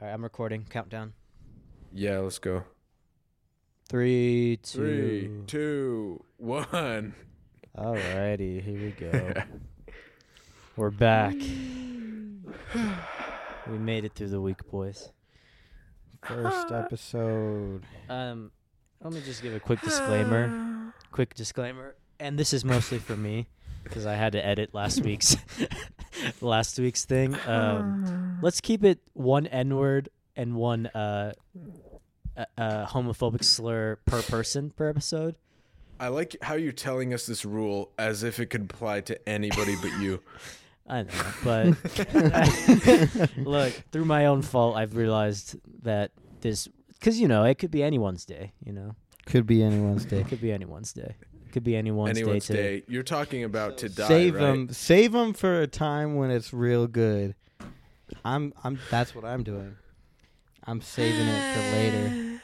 All right, I'm recording. Countdown. Yeah, let's go. Three, two. Three, two, one. Alrighty, here we go. We're back. we made it through the week, boys. First episode. Um, let me just give a quick disclaimer. Quick disclaimer, and this is mostly for me because I had to edit last week's last week's thing. Um, let's keep it one N word and one uh, uh, uh, homophobic slur per person per episode. I like how you're telling us this rule as if it could apply to anybody but you. I know, but look, through my own fault, I've realized that this because you know it could be anyone's day. You know, Could be anyone's day. it could be anyone's day. Could be anyone's, Anyone's day. Day. You're talking about to die, save right? them. Save them for a time when it's real good. I'm. I'm. That's what I'm doing. I'm saving it for later.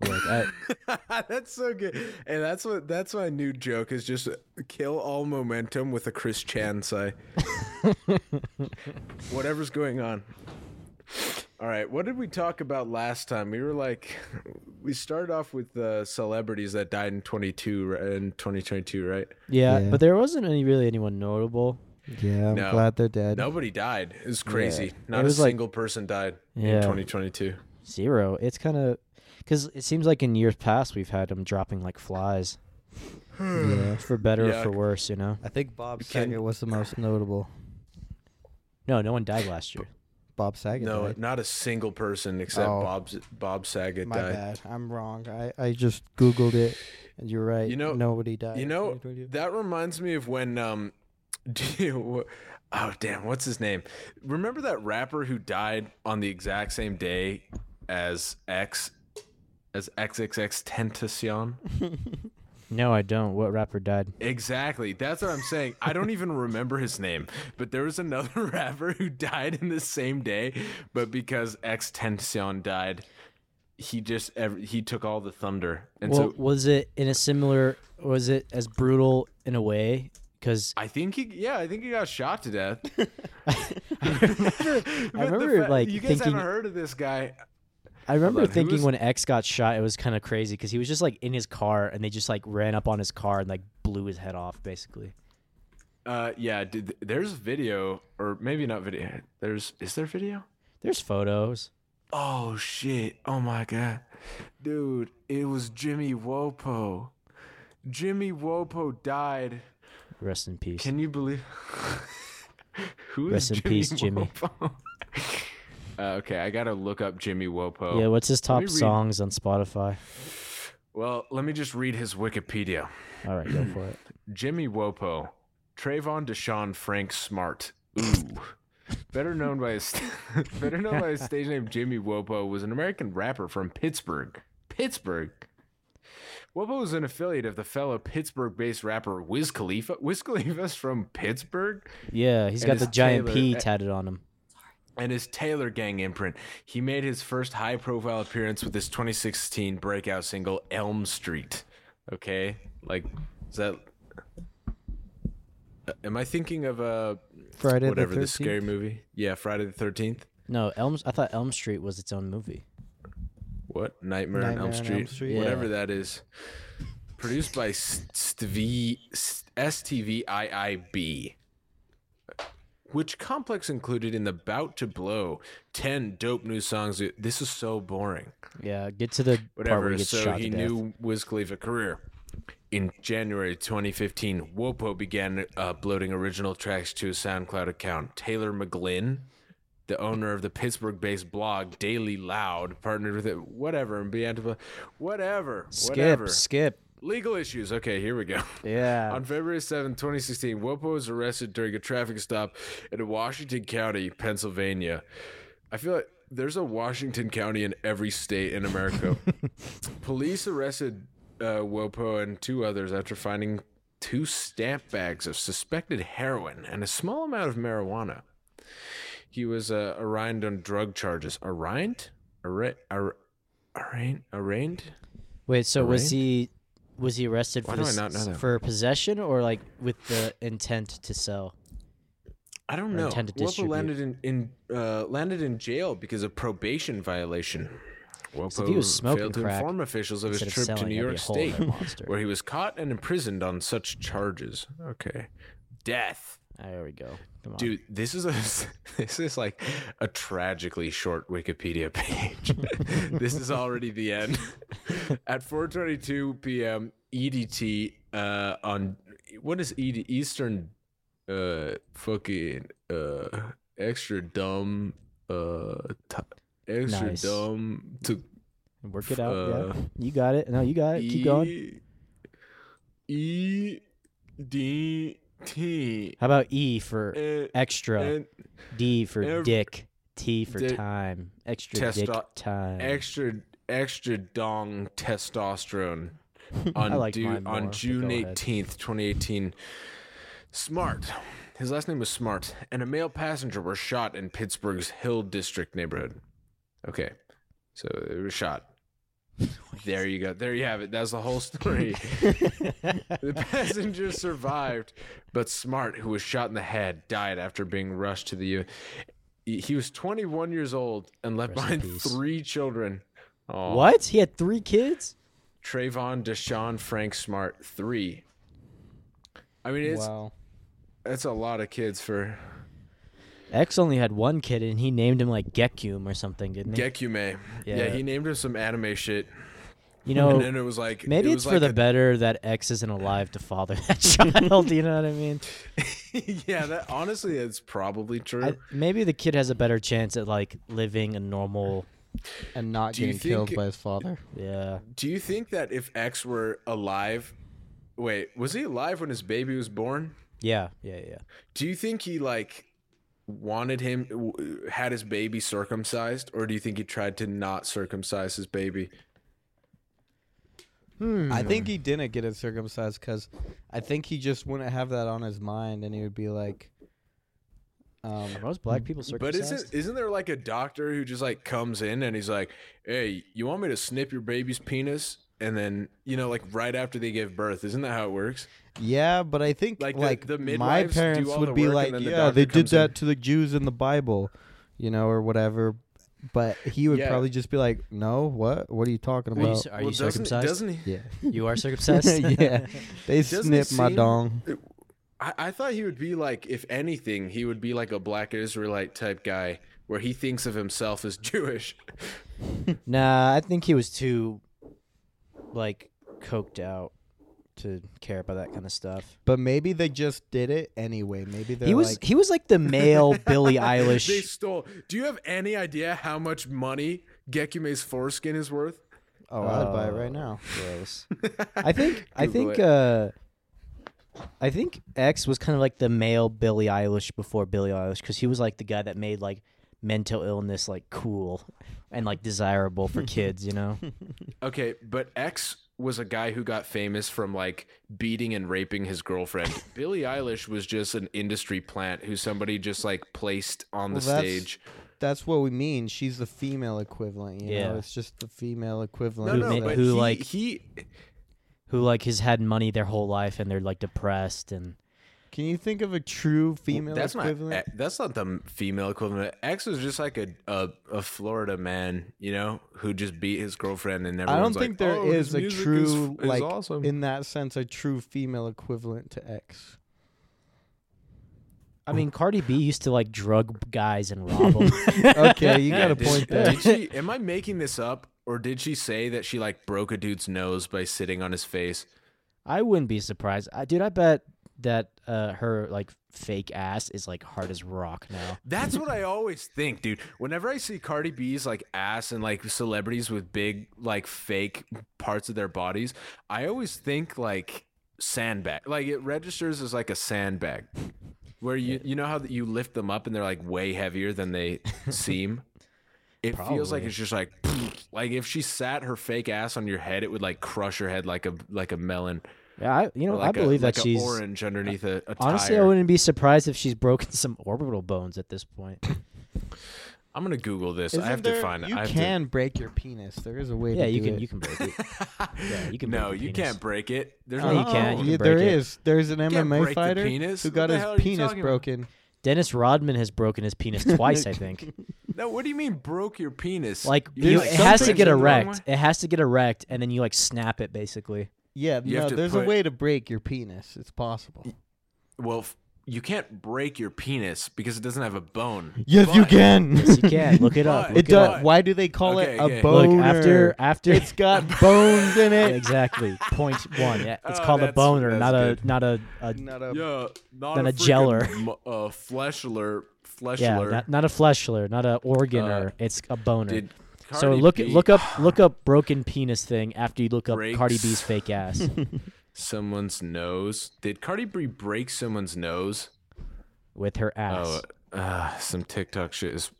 Look, I, that's so good. And that's what that's my new joke is just kill all momentum with a Chris Chan sigh. Whatever's going on. All right, what did we talk about last time? We were like, we started off with the celebrities that died in 22 ri- in 2022, right? yeah, Yeah. but there wasn't any really anyone notable. Yeah, I'm No. glad they're dead. Nobody died. It was crazy. Yeah. Not It a like- single person died in 2022. Zero. It's kind of because it seems like in years past we've had them dropping like flies, Yeah. for better Yeah. or for worse. You know. I think Bob You Saget was the most notable. No, no one died last year. Bob Saget. No, died. not a single person except Oh. Bob's Bob Saget my died. bad. I'm wrong. I I just googled it, and you're right. You know- nobody died. You know, that reminds me of when um do you oh damn, what's his name? Remember that rapper who died on the exact same day as X as XXX Tentacion? No, I don't. What rapper died? Exactly. That's what I'm saying. I don't even remember his name, but there was another rapper who died in the same day, but because X Tentacion died, he just he took all the thunder. And well, so was it in a similar? Was it as brutal in a way? Because I think he, yeah, I think he got shot to death. I But the remember, like, you guys thinking- haven't heard of this guy. I remember on, who thinking was- when X got shot, it was kind of crazy because he was just like in his car and they just like ran up on his car and like blew his head off, basically. Uh, yeah, dude, there's video, or maybe not video. There's is there video? There's photos. Oh shit! Oh my god, dude, it was Jimmy Wopo. Jimmy Wopo died. Rest in peace. Can you believe? Who is Rest in Jimmy peace, Jimmy. Wopo? uh, okay, I gotta look up Jimmy Wopo. yeah, what's his top songs on Spotify? Well, let me just read his Wikipedia. All right, go for it. Jimmy Wopo, Trayvon Deshaun Frank Smart. Ooh. Better known by his better known by his stage name Jimmy Wopo was an American rapper from Pittsburgh. Pittsburgh. Wopo was an affiliate of the fellow Pittsburgh-based rapper Wiz Khalifa. Wiz Khalifa's from Pittsburgh, Yeah, he's And got the giant Taylor- P tatted on him. And his Taylor Gang imprint. He made his first high-profile appearance with his 2016 breakout single "Elm Street." Okay, like is that? Uh, Am I thinking of uh Friday whatever the the, 13th. scary movie? Yeah, Friday the Thirteenth. No, Elm. I thought Elm Street was its own movie. What Nightmare, on Elm Street? Elm Street. Whatever Yeah. that is. Produced by STV STVIIB. Which complex included in the Bout to Blow 10 dope new songs. This is so boring. Yeah, get to the part where Whatever. he gets So shot he to death. knew Wiz Khalifa career. In January 2015, Wopo began uh, uploading original tracks to his SoundCloud account. Taylor McGlynn, the owner of the Pittsburgh-based blog Daily Loud, partnered with it. Whatever, and began to whatever, Skip, whatever. skip. Legal issues. Okay, here we go. Yeah. On February 7, 2016, Wopo was arrested during a traffic stop in Washington County, Pennsylvania. I feel like there's a Washington County in every state in America. Police arrested uh, Wopo and two others after finding two stamp bags of suspected heroin and a small amount of marijuana. He was uh, arraigned on drug charges. Arraigned? Arra- ar- arraigned? Arraigned? Wait, so was he was he arrested Why for know for possession or like with the intent to sell? I don't know. Wopo distribute. landed in, in uh, landed in jail because of probation violation. If he was smoking failed to crack inform officials of his instead of trip to New York be a whole State, where he was caught and imprisoned on such charges. Okay, death. Ah, there we go. Come on. Dude, this is a this is like a tragically short Wikipedia page. this is already the end. At 4:22 p.m. EDT uh, on what is ED, Eastern uh fucking uh extra dumb uh t- extra Nice. dumb to Work it out. uh, yeah. You got it. No, you got it. Keep going. E E D T How about E for and, extra, and D for dick, T for di- time, extra dick time. extra extra dong testosterone on I like du- more, on June eighteenth, twenty eighteen. Smart. His last name was Smart, and a male passenger was shot in Pittsburgh's Hill District neighborhood. Okay, so it was shot. There you go. There you have it. That's the whole story. the passenger survived, but Smart, who was shot in the head, died after being rushed to the. U- he was 21 years old and left Rest behind three children. Aw. What? He had three kids? Trayvon Deshaun Frank Smart, three. I mean, it's wow. it's a lot of kids for X only had one kid, and he named him like Gekum or something, didn't he? Gekyume. Yeah. Yeah. he named him some anime shit. you know, and then it was like maybe it it's for like the better that X isn't alive to father that child. you know what I mean? yeah, that honestly, it's probably true. I, maybe the kid has a better chance at like living a normal. And not Do getting killed by his father. Yeah. Do you think that if X were alive, wait, was he alive when his baby was born? Yeah. Yeah. Yeah. Do you think he like wanted him had his baby circumcised, or do you think he tried to not circumcise his baby? Hmm. I think he didn't get it circumcised because I think he just wouldn't have that on his mind, and he would be like, um, Are most black people But isn't isn't there like a doctor who just like comes in and he's like, "Hey, you want me to snip your baby's penis?" And then you know, like right after they give birth, isn't that how it works? Yeah, but I think Like like, the- the my parents would be like, then the yeah, they did comes in." that to the Jews in the Bible, you know, or whatever. But he would Yeah. probably just be like, no, what? What are you talking Are you, about? c- are you doesn't, circumcised? Doesn't he? yeah, You are circumcised? yeah. They snip my seem- dong. I, I thought he would be like, if anything, he would be like a black Israelite type guy, where he thinks of himself as Jewish. Nah, I think he was too, like, coked out to care about that kind of stuff. But maybe they just did it anyway. Maybe they're he was like, he was like the male Billie Eilish. They stole. Do you have any idea how much money Gekyume's foreskin is worth? oh, I'd buy it right now. Gross. I think I think uh I think X was kind of like the male Billie Eilish before Billie Eilish because he was like the guy that made like mental illness like cool and like desirable for kids, you know. Okay, but X was a guy who got famous from like beating and raping his girlfriend. Billie Eilish was just an industry plant who somebody just like placed on the Well, that's- stage. That's what we mean. She's the female equivalent. You Yeah. know, it's just the female equivalent. no, ma- but who, he, like- he Who like has had money their whole life and they're like depressed and Can you think of a true female that's not equivalent? eh, that's not the female equivalent. X was just like a, a a Florida man, you know, who just beat his girlfriend and never. I don't think like, there "Oh, is a music is- true is like awesome. in that sense a true female equivalent to X. I mean Cardi B used to like drug guys and rob them. Okay, you got a did point she- there. Did she? Am I making this up, or did she say that she like broke a dude's nose by sitting on his face? I wouldn't be surprised. I, dude, I bet that uh, her like fake ass is like hard as rock now. That's what I always think, dude. Whenever I see Cardi B's like ass and like celebrities with big like fake parts of their bodies, I always think like sandbag. Like it registers as like a sandbag. Where you you know how that you lift them up and they're like way heavier than they seem. It feels like it's just like like if she sat her fake ass on your head, it would like crush your head like a like a melon. Yeah, I you know like I believe a, like that a she's orange underneath a, a honestly. I wouldn't be surprised if she's broken some orbital bones at this point. I'm gonna Google this. Isn't I have there, to find it. You I have to- can break your penis. There is a way yeah, to you do can it. you can break it. Yeah, you can. no, break you penis. can't break it. There's Yeah, no you can. You yeah, there it. is. There's an MMA fighter penis. who got his hell are you penis talking about? broken. Dennis Rodman has broken his penis twice, I think. No, what do you mean broke your penis? Like You you, it has to get in the wrong erect. It has to get erect, and then you like snap it basically. Yeah, You no, there's put- a way to break your penis. It's possible. Well, f- you can't break your penis because it doesn't have a bone. Yes, you can. Yes, you can look it up. Look It does. but- Why do they call Okay, it a okay. Look after after it's got bones in it. exactly point one. Yeah, it's Oh, called a boner, not good. a not a, a Not a. Yeah, not Than a, a jeller. freaking Uh, fleshler, fleshler. yeah, not, not a fleshler, not a organer. Uh, it's a boner. Did so look B look up look up broken penis thing after you look up Cardi B's fake ass. someone's nose? Did Cardi B break someone's nose? with her ass. Oh, uh, some TikTok shit is.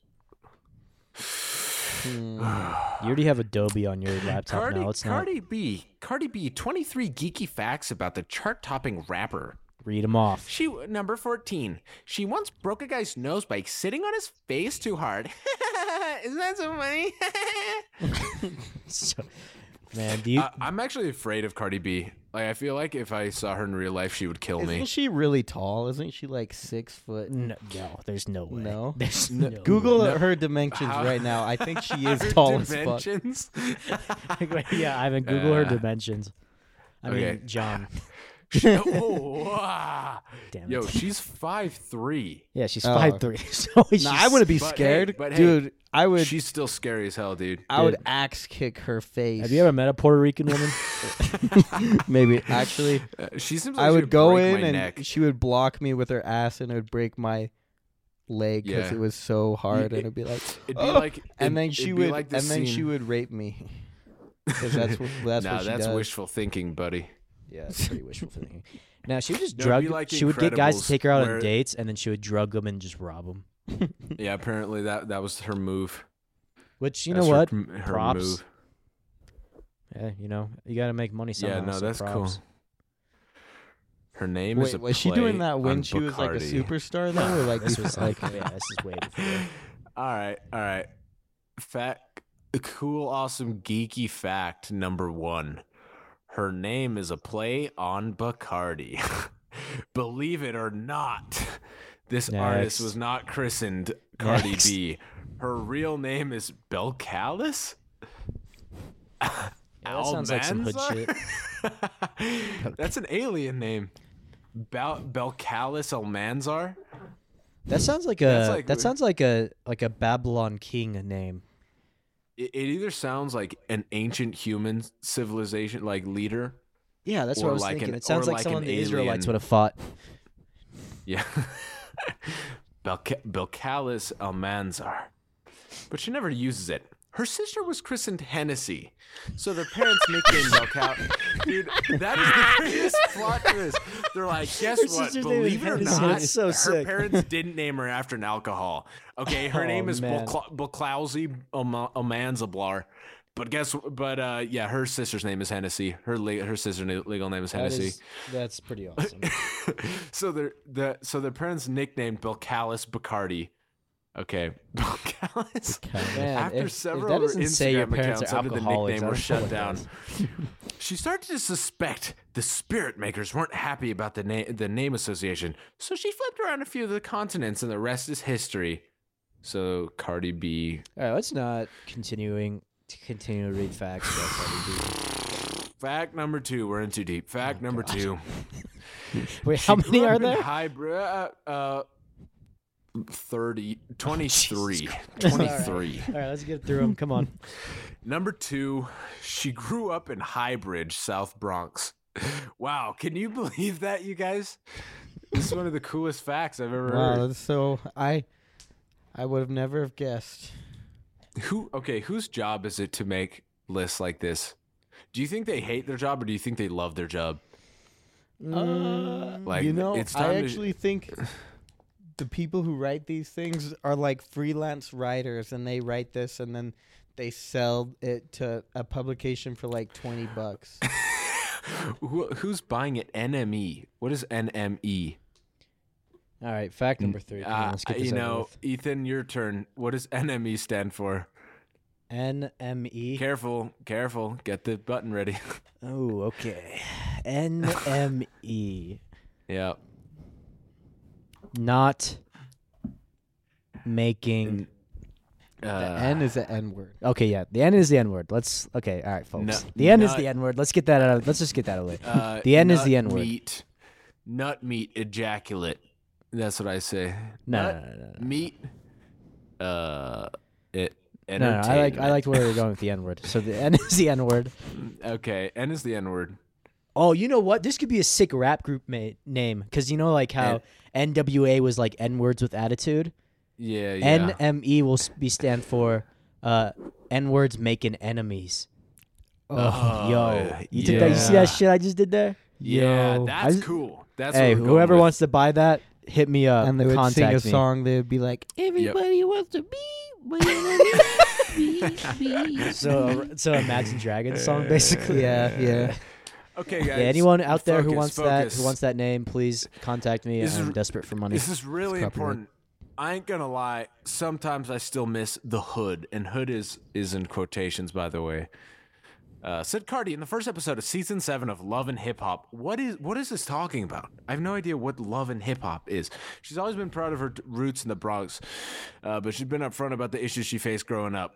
You already have Adobe on your laptop Cardi, now. Not Cardi B, Cardi B, 23 geeky facts about the chart-topping rapper. Read them off. She number 14. She once broke a guy's nose by sitting on his face too hard. Isn't that so funny? So, man, do you? I, I'm actually afraid of Cardi B. Like I feel like if I saw her in real life, she would kill me. Isn't she really tall? Isn't she like six foot? no, no, there's no way. No? there's No. no. Google No. her dimensions How- right now. I think she is Her tall as fuck. dimensions. yeah, I haven't Google her Uh, dimensions. I okay. mean, John. She- oh, wow. Damn it. Yo, she's five three. yeah, she's Oh. five three. So she's, No, I wouldn't be But hey- scared, but hey, dude. I would. She's still scary as hell, dude. I would axe kick her face. Have you ever met a Puerto Rican woman? Maybe actually, Uh, she seems like I she would go break in my and neck. she would block me with her ass, and it would break my leg because Yeah. it was so hard, it- and it'd be like, It'd be "Oh," like, and it- then she it'd be would, like the and then she scene- would rape me. Because that's what that's nah, what she that's does. wishful thinking, buddy. Yeah, it's pretty wishful thinking. Now she would just No, it'd be drug. like she would get guys to take her out where- on dates, and then she would drug them and just rob them. Yeah, apparently that that was her move. Which you That's know what? pr- Her, Props. move. Yeah, you know you got to make money somehow. Yeah, no, so that's props. cool. Her name is Wait, a was she doing play that when on she was like a Bacardi. superstar though, or like This was like, yeah, this is way before. All right, all right. Fact, cool, awesome, geeky fact number one. Her name is a play on Bacardi. Believe it or not, this artist was not christened Cardi Next. B. Her real name is Belcalis. Yeah, that sounds like some hood shit. That's an alien name. Bel- Belcalis Almanzar. That sounds like a like- that sounds like a like a Babylon king name. It, it either sounds like an ancient human civilization, like leader. Yeah, that's what I was like thinking. an- it sounds like like someone the Israelites would have fought. Yeah. Belca- Belcalis Almanzar. But she never uses it. Her sister was christened Hennessy. So their parents nicknamed Belcal. Dude, that is the greatest plot twist. They're like, guess Her what? sister's name is Believe it or Hennessy. not, That's so her sick. parents didn't name her after an alcohol. Okay, her Oh, name is man. Belclausi Almanzablar. But guess, but uh, yeah, her sister's name is Hennessy. Her le- her sister's legal name is That Hennessy. is, that's pretty awesome. so their the so their parents nicknamed Bill Callis Bacardi. Okay, Belcalis. Man, After if, if several that doesn't say your Instagram accounts under the nickname were shut down. She started to suspect the spirit makers weren't happy about the name the name association, so she flipped around a few of the continents, and the rest is history. So Cardi B. All right, let's not continuing to continue to read facts about Cardi Fact number two. We're in too deep. Fact number God. two. B. Wait, how She many grew are up in there? Hybrid. Uh, uh, 30, 23. Christ. 23. All right, let's get through them. Come on. Number two, she grew up in Highbridge, South Bronx. Wow, can you believe that, you guys? This is one of the coolest facts I've ever Wow, heard. so I I would have never have guessed. Who? Okay, whose job is it to make lists like this? Do you think they hate their job or do you think they love their job? Uh, Like, you know, it's I time to- actually think the people who write these things are like freelance writers, and they write this and then they sell it to a publication for like twenty bucks. Who, who's buying it? NME. What is NME? All right, fact number three. Uh, let's get this you know. Ethan, your turn. What does NME stand for? NME. Careful, careful. Get the button ready. Oh, okay. NME. yeah. Not making. Uh, The N is the N word. Okay, yeah, the N is the N word. Let's okay, all right, folks. Nut- the N is nut- the N word. Let's get that out. Of, let's just get that away. uh, The N is nut the N word. Meat, nut meat ejaculate. That's what I say. No, Nut no, no, no, no. meat. Uh, it. No, no, I like I liked where we were going with the N word. So the N is the N word. Okay, N is the N word. Oh, you know what? This could be a sick rap group ma- name because you know like how NWA was like N words with attitude. Yeah, yeah. NME will be stand for uh, N words making enemies. Oh, yo, you took that? You see that shit I just did there? yeah, Yo. that's I- cool. That's hey, what we're going whoever wants to buy that, hit me up. and they would sing a me. song. They would be like, "Everybody wants to be my enemy." be, be." So, so Imagine Dragons song basically. yeah, yeah. Okay, guys. Yeah, anyone out there who focus, wants that, who wants that name, please contact me. This I'm desperate for money. This is really important. I ain't gonna lie. Sometimes I still miss the hood, and hood is is in quotations, by the way. Uh, Sid Cardi in the first episode of season seven of Love and Hip Hop. What is what is this talking about? I have no idea what love and hip hop is. She's always been proud of her roots in the Bronx, uh, but she's been upfront about the issues she faced growing up.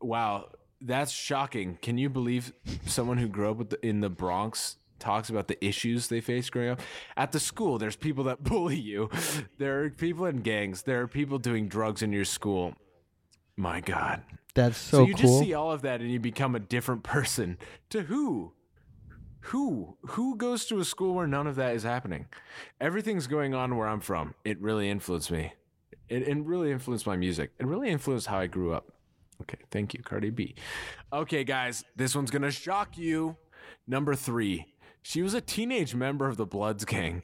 Wow, that's shocking. Can you believe someone who grew up with the, in the Bronx talks about the issues they face growing up? At the school, there's people that bully you. There are people in gangs. There are people doing drugs in your school. My God. That's So, so, you cool. just see all of that and you become a different person. To who? Who? Who goes to a school where none of that is happening? Everything's going on where I'm from. It really influenced me. It, it really influenced my music. It really influenced how I grew up. Okay, thank you, Cardi B. Okay, guys, this one's gonna shock you. Number three, she was a teenage member of the Bloods gang.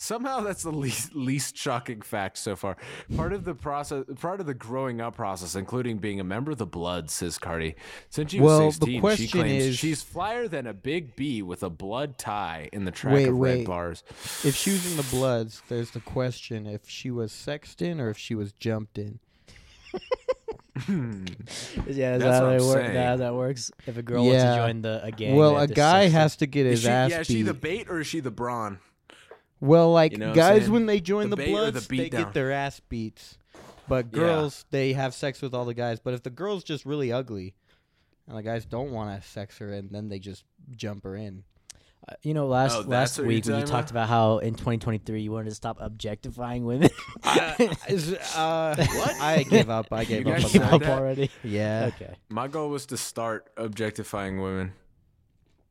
Somehow that's the least least shocking fact so far. Part of the process, part of the growing up process, including being a member of the Bloods, says Cardi. Since she was Well, the 16, she claims is- she's flyer than a big B with a blood tie in the track Wait, of Red Barz. if she was in the Bloods, there's the question: if she was sexed in or if she was jumped in. Hmm. yeah, is That's that how what that, I'm work, saying. that, how that works? If a girl wants Yeah. to join the a gang, well, they a have to guy sex has to get Is his she, ass yeah, is she beat. the bait or is she the brawn? Well, like You know what I'm guys, saying? when they join The the, bait or the Bloods, beat they down. get their ass beats. But Yeah. girls, they have sex with all the guys. But if the girl's just really ugly, and the guys don't want to sex her, and then they just jump her in. You know, last Oh, last week when you talking talked about? about how in 2023 you wanted to stop objectifying women. Is- uh, I gave up. I gave You up guys on Give said that. up already. Yeah. Okay. My goal was to start objectifying women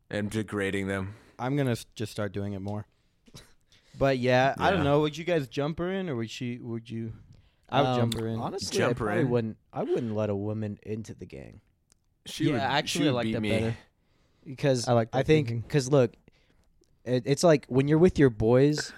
and degrading them. I'm gonna just start doing it more. But yeah, I don't know. Would you guys jump her in, or would she? Would you? I would jump Um, her in. Honestly, Jump I her probably in? wouldn't. I wouldn't let a woman into the gang She Yeah, would, actually, she I like that me. better. because I like I think because look, it, it's like when you're with your boys,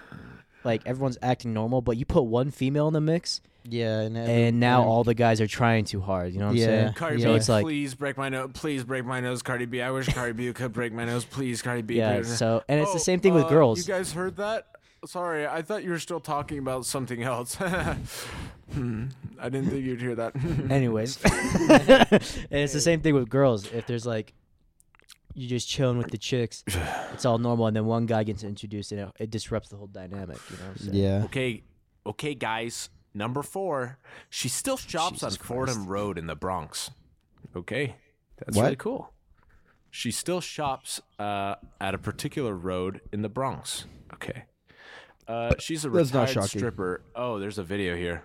like everyone's acting normal, but you put one female in the mix, Yeah, and, every- and now and- all the guys are trying too hard. You know what Yeah. I'm saying? Cardi Yeah. B, So it's like- please break my nose. Please break my nose, Cardi B. I wish Cardi B could break my nose. Please, Cardi B. Yeah. So and it's Oh, the same thing with uh, girls. You guys heard that? Sorry, I thought you were still talking about something else. Hmm, I didn't think you'd hear that. Anyways, and it's the same thing with girls. If there's like you just chilling with the chicks, it's all normal, and then one guy gets introduced, and it, it disrupts the whole dynamic. You know? What Yeah. Okay, okay, guys. Number four, she still shops on Jesus Fordham Road in the Bronx. Okay, that's What? really cool. She still shops uh, at a particular road in the Bronx. Okay, uh, she's a That's not retired stripper. Oh, there's a video here.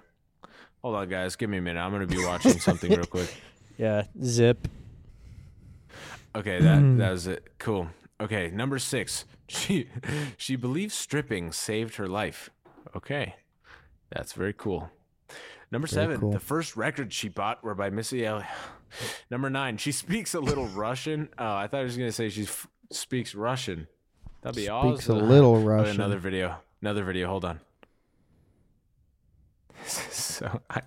Hold on, guys. Give me a minute. I'm gonna be watching something real quick. Yeah. Zip. Okay, that hmm. that was it. Cool. Okay, number six. She she believes stripping saved her life. Okay, that's very cool. Number Very seven. cool. The first records she bought were by Missy Elliott. Number nine. She speaks a little Russian. Oh, I thought I was gonna say she f- speaks Russian. That'd be awesome. Speaks a little Oh, Russian. another video. Another video. Hold on. so I.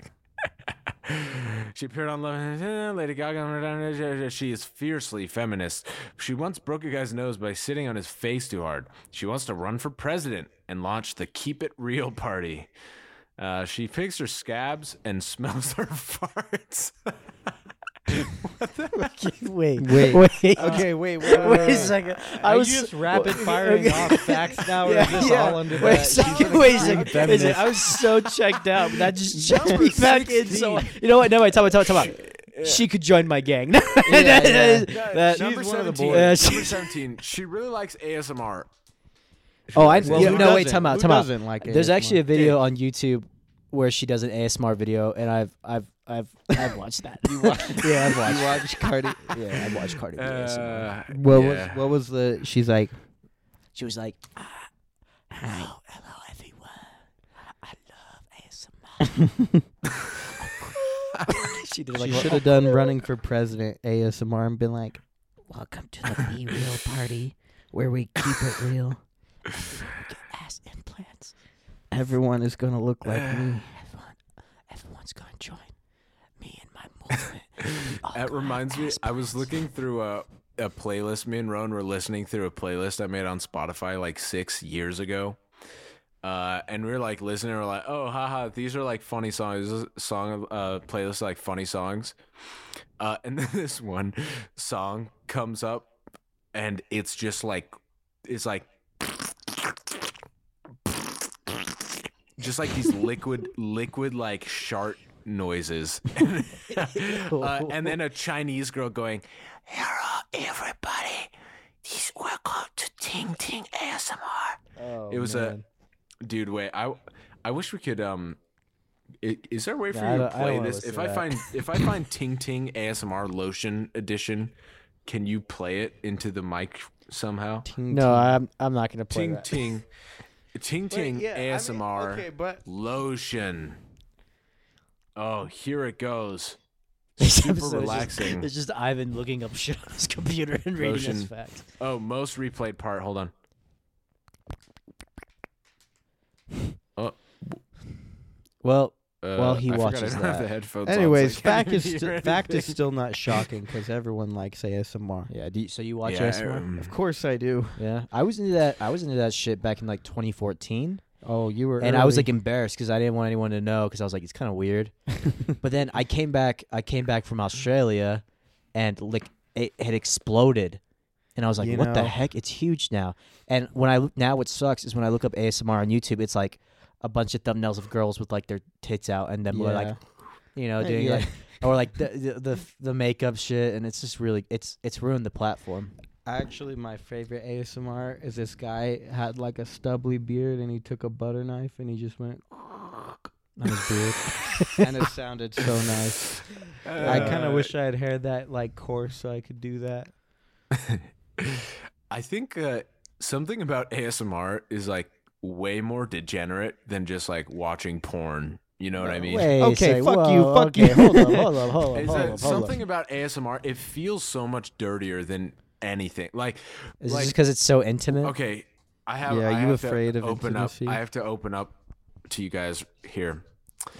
she appeared on Love Lady Gaga. She is fiercely feminist. She once broke a guy's nose by sitting on his face too hard. She wants to run for president and launch the Keep It Real party. Uh, she picks her scabs and smells her farts. what the wait, Wait. wait, Okay, wait, wait, wait, wait, a wait. second. Are I was you just rapid firing okay. off facts now, or Yeah, is this yeah. all under wait, that? a second, an wait a extreme second. Wait a second. I was so checked out, but that just checked Number me back in. So you know what? No, wait. Tell me, tell me, tell me. She could join my gang. yeah. Yeah, That- number one of the 17. boys. She- number 17. She really likes ASMR. Oh, I Well, yeah, no wait, doesn't? time out, time out. like There's ASMR? actually a video on YouTube where she does an ASMR video, and I've I've I've I've watched that. You watch- yeah, I've watched. You watch Cardi? Yeah, I've watched Cardi B ASMR. Uh, What yeah. was what was the? She's like, She was like, ah, "Hello, hello, everyone. I love ASMR." she did like she should have done running for president ASMR and been like, "Welcome to the Be Real party, where we keep it real. get ass implants. Everyone is gonna look like me." Everyone, everyone's gonna join me and my movement. We all That reminds me. I was looking through a a playlist. Me and Roan were listening through a playlist I made on Spotify like six years ago. Uh, and we were like listening. We're like, oh, haha, these are like funny songs. This is a song uh playlist like funny songs. Uh, and then this one song comes up, and it's just like, it's like. Just like these liquid, liquid like shart noises, uh, and then a Chinese girl going, "Hello, everybody. This welcome to Ting Ting ASMR." Oh, It was a- Dude, wait. I I wish we could um. Is there a way for Nah, you to play this? If I that. find if I find Ting Ting ASMR Lotion Edition, can you play it into the mic somehow? Ting No, ting. I'm I'm not gonna play Ting that. Ting, Ting Ting Wait, yeah, I mean, ASMR okay, but Lotion. Oh, here it goes. Super episode is just- relaxing. It's just Ivan looking up shit on his computer and reading his Lotion. facts. Oh, most replayed part. Hold on. Oh, Well, uh, Well, he I forgot watches I don't have that. the headphones on, so anyways, fact is st- fact is still not shocking because everyone likes ASMR. yeah. Do you, so you watch Yeah, ASMR? um, Of course I do. Yeah, I was into that. I was into that shit back in like 2014, Oh, you were. and I was like embarrassed because I didn't want anyone to know because I was like, it's kind of weird. but then I came back. I came back from Australia, and like it had exploded, and I was like, You what the know. heck? It's huge now. And when I now, what sucks is when I look up ASMR on YouTube, it's like a bunch of thumbnails of girls with like their tits out, and then we're like, you know, doing Yeah. like or like the, the the the makeup shit, and it's just really it's it's ruined the platform. Actually, my favorite ASMR is this guy had like a stubbly beard and he took a butter knife and he just went on his beard, and it sounded so nice. I kind Uh, of wish I had hair that like coarse so I could do that. I think uh, something about ASMR is like way more degenerate than just like watching porn. You know what I mean? Wait, Okay, say, fuck you, fuck okay, you. Hold up, hold up, hold up, Is hold that up, hold something up. about ASMR? It feels so much dirtier than anything. Like, Is like it just because it's so intimate? okay, I have. Yeah, I are you afraid of open intimacy? up? I have to open up to you guys here.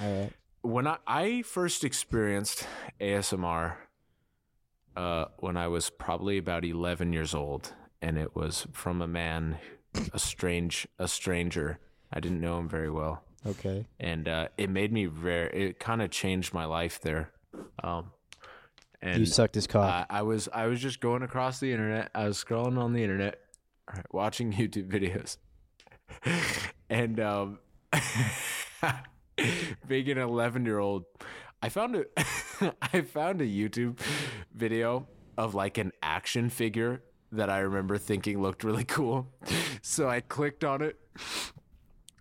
All right. when I, I first experienced ASMR uh, when I was probably about 11 years old, and it was from a man, a strange, a stranger. I didn't know him very well, Okay. and uh, it made me very. It kind of changed my life there. Um, and You sucked his cock. uh, I was I was just going across the internet. I was scrolling on the internet, watching YouTube videos, and um, being an eleven year old, I found a I found a YouTube video of like an action figure that I remember thinking looked really cool. So I clicked on it.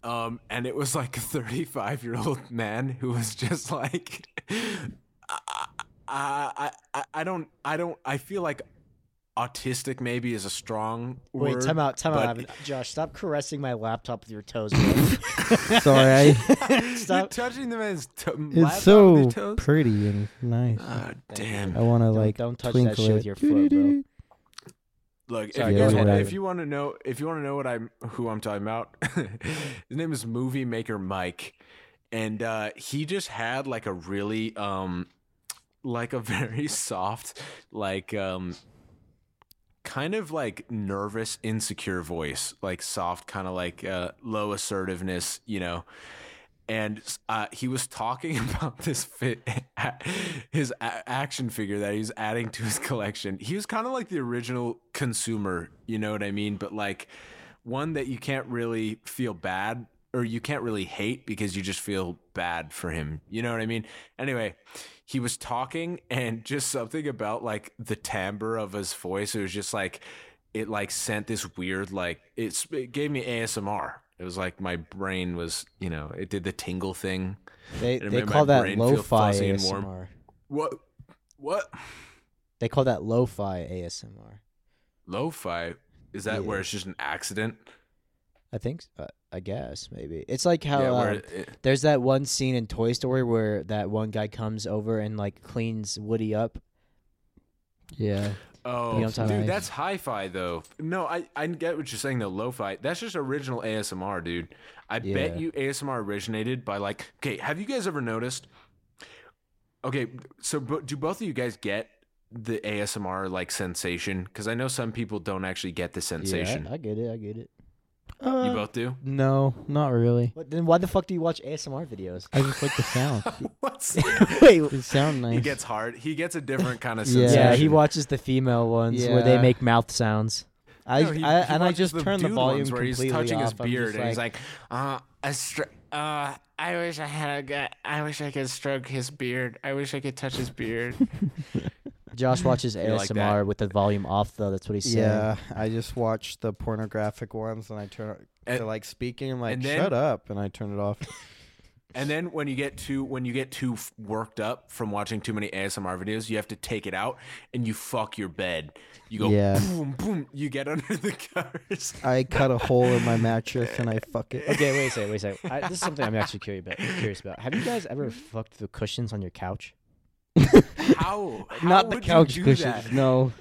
Um, and it was like a 35 year old man who was just like, I, I, I, I don't, I don't, I feel like autistic maybe is a strong Wait, word. time out, time out, Ivan. Josh, stop caressing my laptop with your toes, bro. Sorry, You're stop. touching the man's to- it's laptop so with your toes. pretty and nice. Ah, damn. I want to like don't touch that shit it. with your foot, bro. Look, Sorry, if you guys ahead, want, if you want to know, if you want to know what I'm, who I'm talking about, his name is Movie Maker Mike, and uh, he just had like a really, um, like a very soft, like, um, kind of like nervous, insecure voice, like soft, kind of like uh, low assertiveness, you know. and uh, he was talking about this fit, his a- action figure that he's adding to his collection. He was kind of like the original consumer, you know what I mean? But like one that you can't really feel bad or you can't really hate because you just feel bad for him. You know what I mean? Anyway, he was talking and just something about like the timbre of his voice. It was just like it like sent this weird like it's it gave me ASMR. It was like my brain was, you know, it did the tingle thing. They they call that lo-fi fuzzy and warm. ASMR. What? What? They call that lo-fi ASMR. Lo-fi? Is that where it's just an accident? I think. s- Uh, I guess maybe it's like how yeah, uh, it, there's that one scene in Toy Story where that one guy comes over and like cleans Woody up. Yeah. Oh, You know what I'm talking dude, about? that's hi-fi though. No, I, I get what you're saying though. Lo-fi, that's just original ASMR, dude. I Yeah. bet you ASMR originated by like. Okay, have you guys ever noticed? Okay, so bo- do both of you guys get the ASMR like sensation? Because I know some people don't actually get the sensation. Yeah, I get it. I get it. You both do. No, not really. What, then why the fuck do you watch ASMR videos? I just like the sound. What's Wait. It sound nice. he gets hard. He gets a different kind of Yeah. sensation. Yeah, he watches the female ones where they make mouth sounds. I, No, he- I he and I watches just turn the volume ones where he's touching his off. I'm beard just and he's like, uh, a str- uh, I wish I had a guy. I wish I could stroke his beard. I wish I could touch his beard. Josh watches You like ASMR that? with the volume off, though. That's what he's saying. Yeah, I just watch the pornographic ones and I turn. And- they're like speaking. I'm like, and then- shut up, and I turn it off. And then when you get too when you get too worked up from watching too many ASMR videos, you have to take it out and you fuck your bed. You go Yeah. boom boom. You get under the covers. I cut a hole in my mattress and I fuck it. Okay, wait a second, wait a second. I, this is something I'm actually curious about. Curious about. Have you guys ever fucked the cushions on your couch? How? how Not the couch cushions. that? No,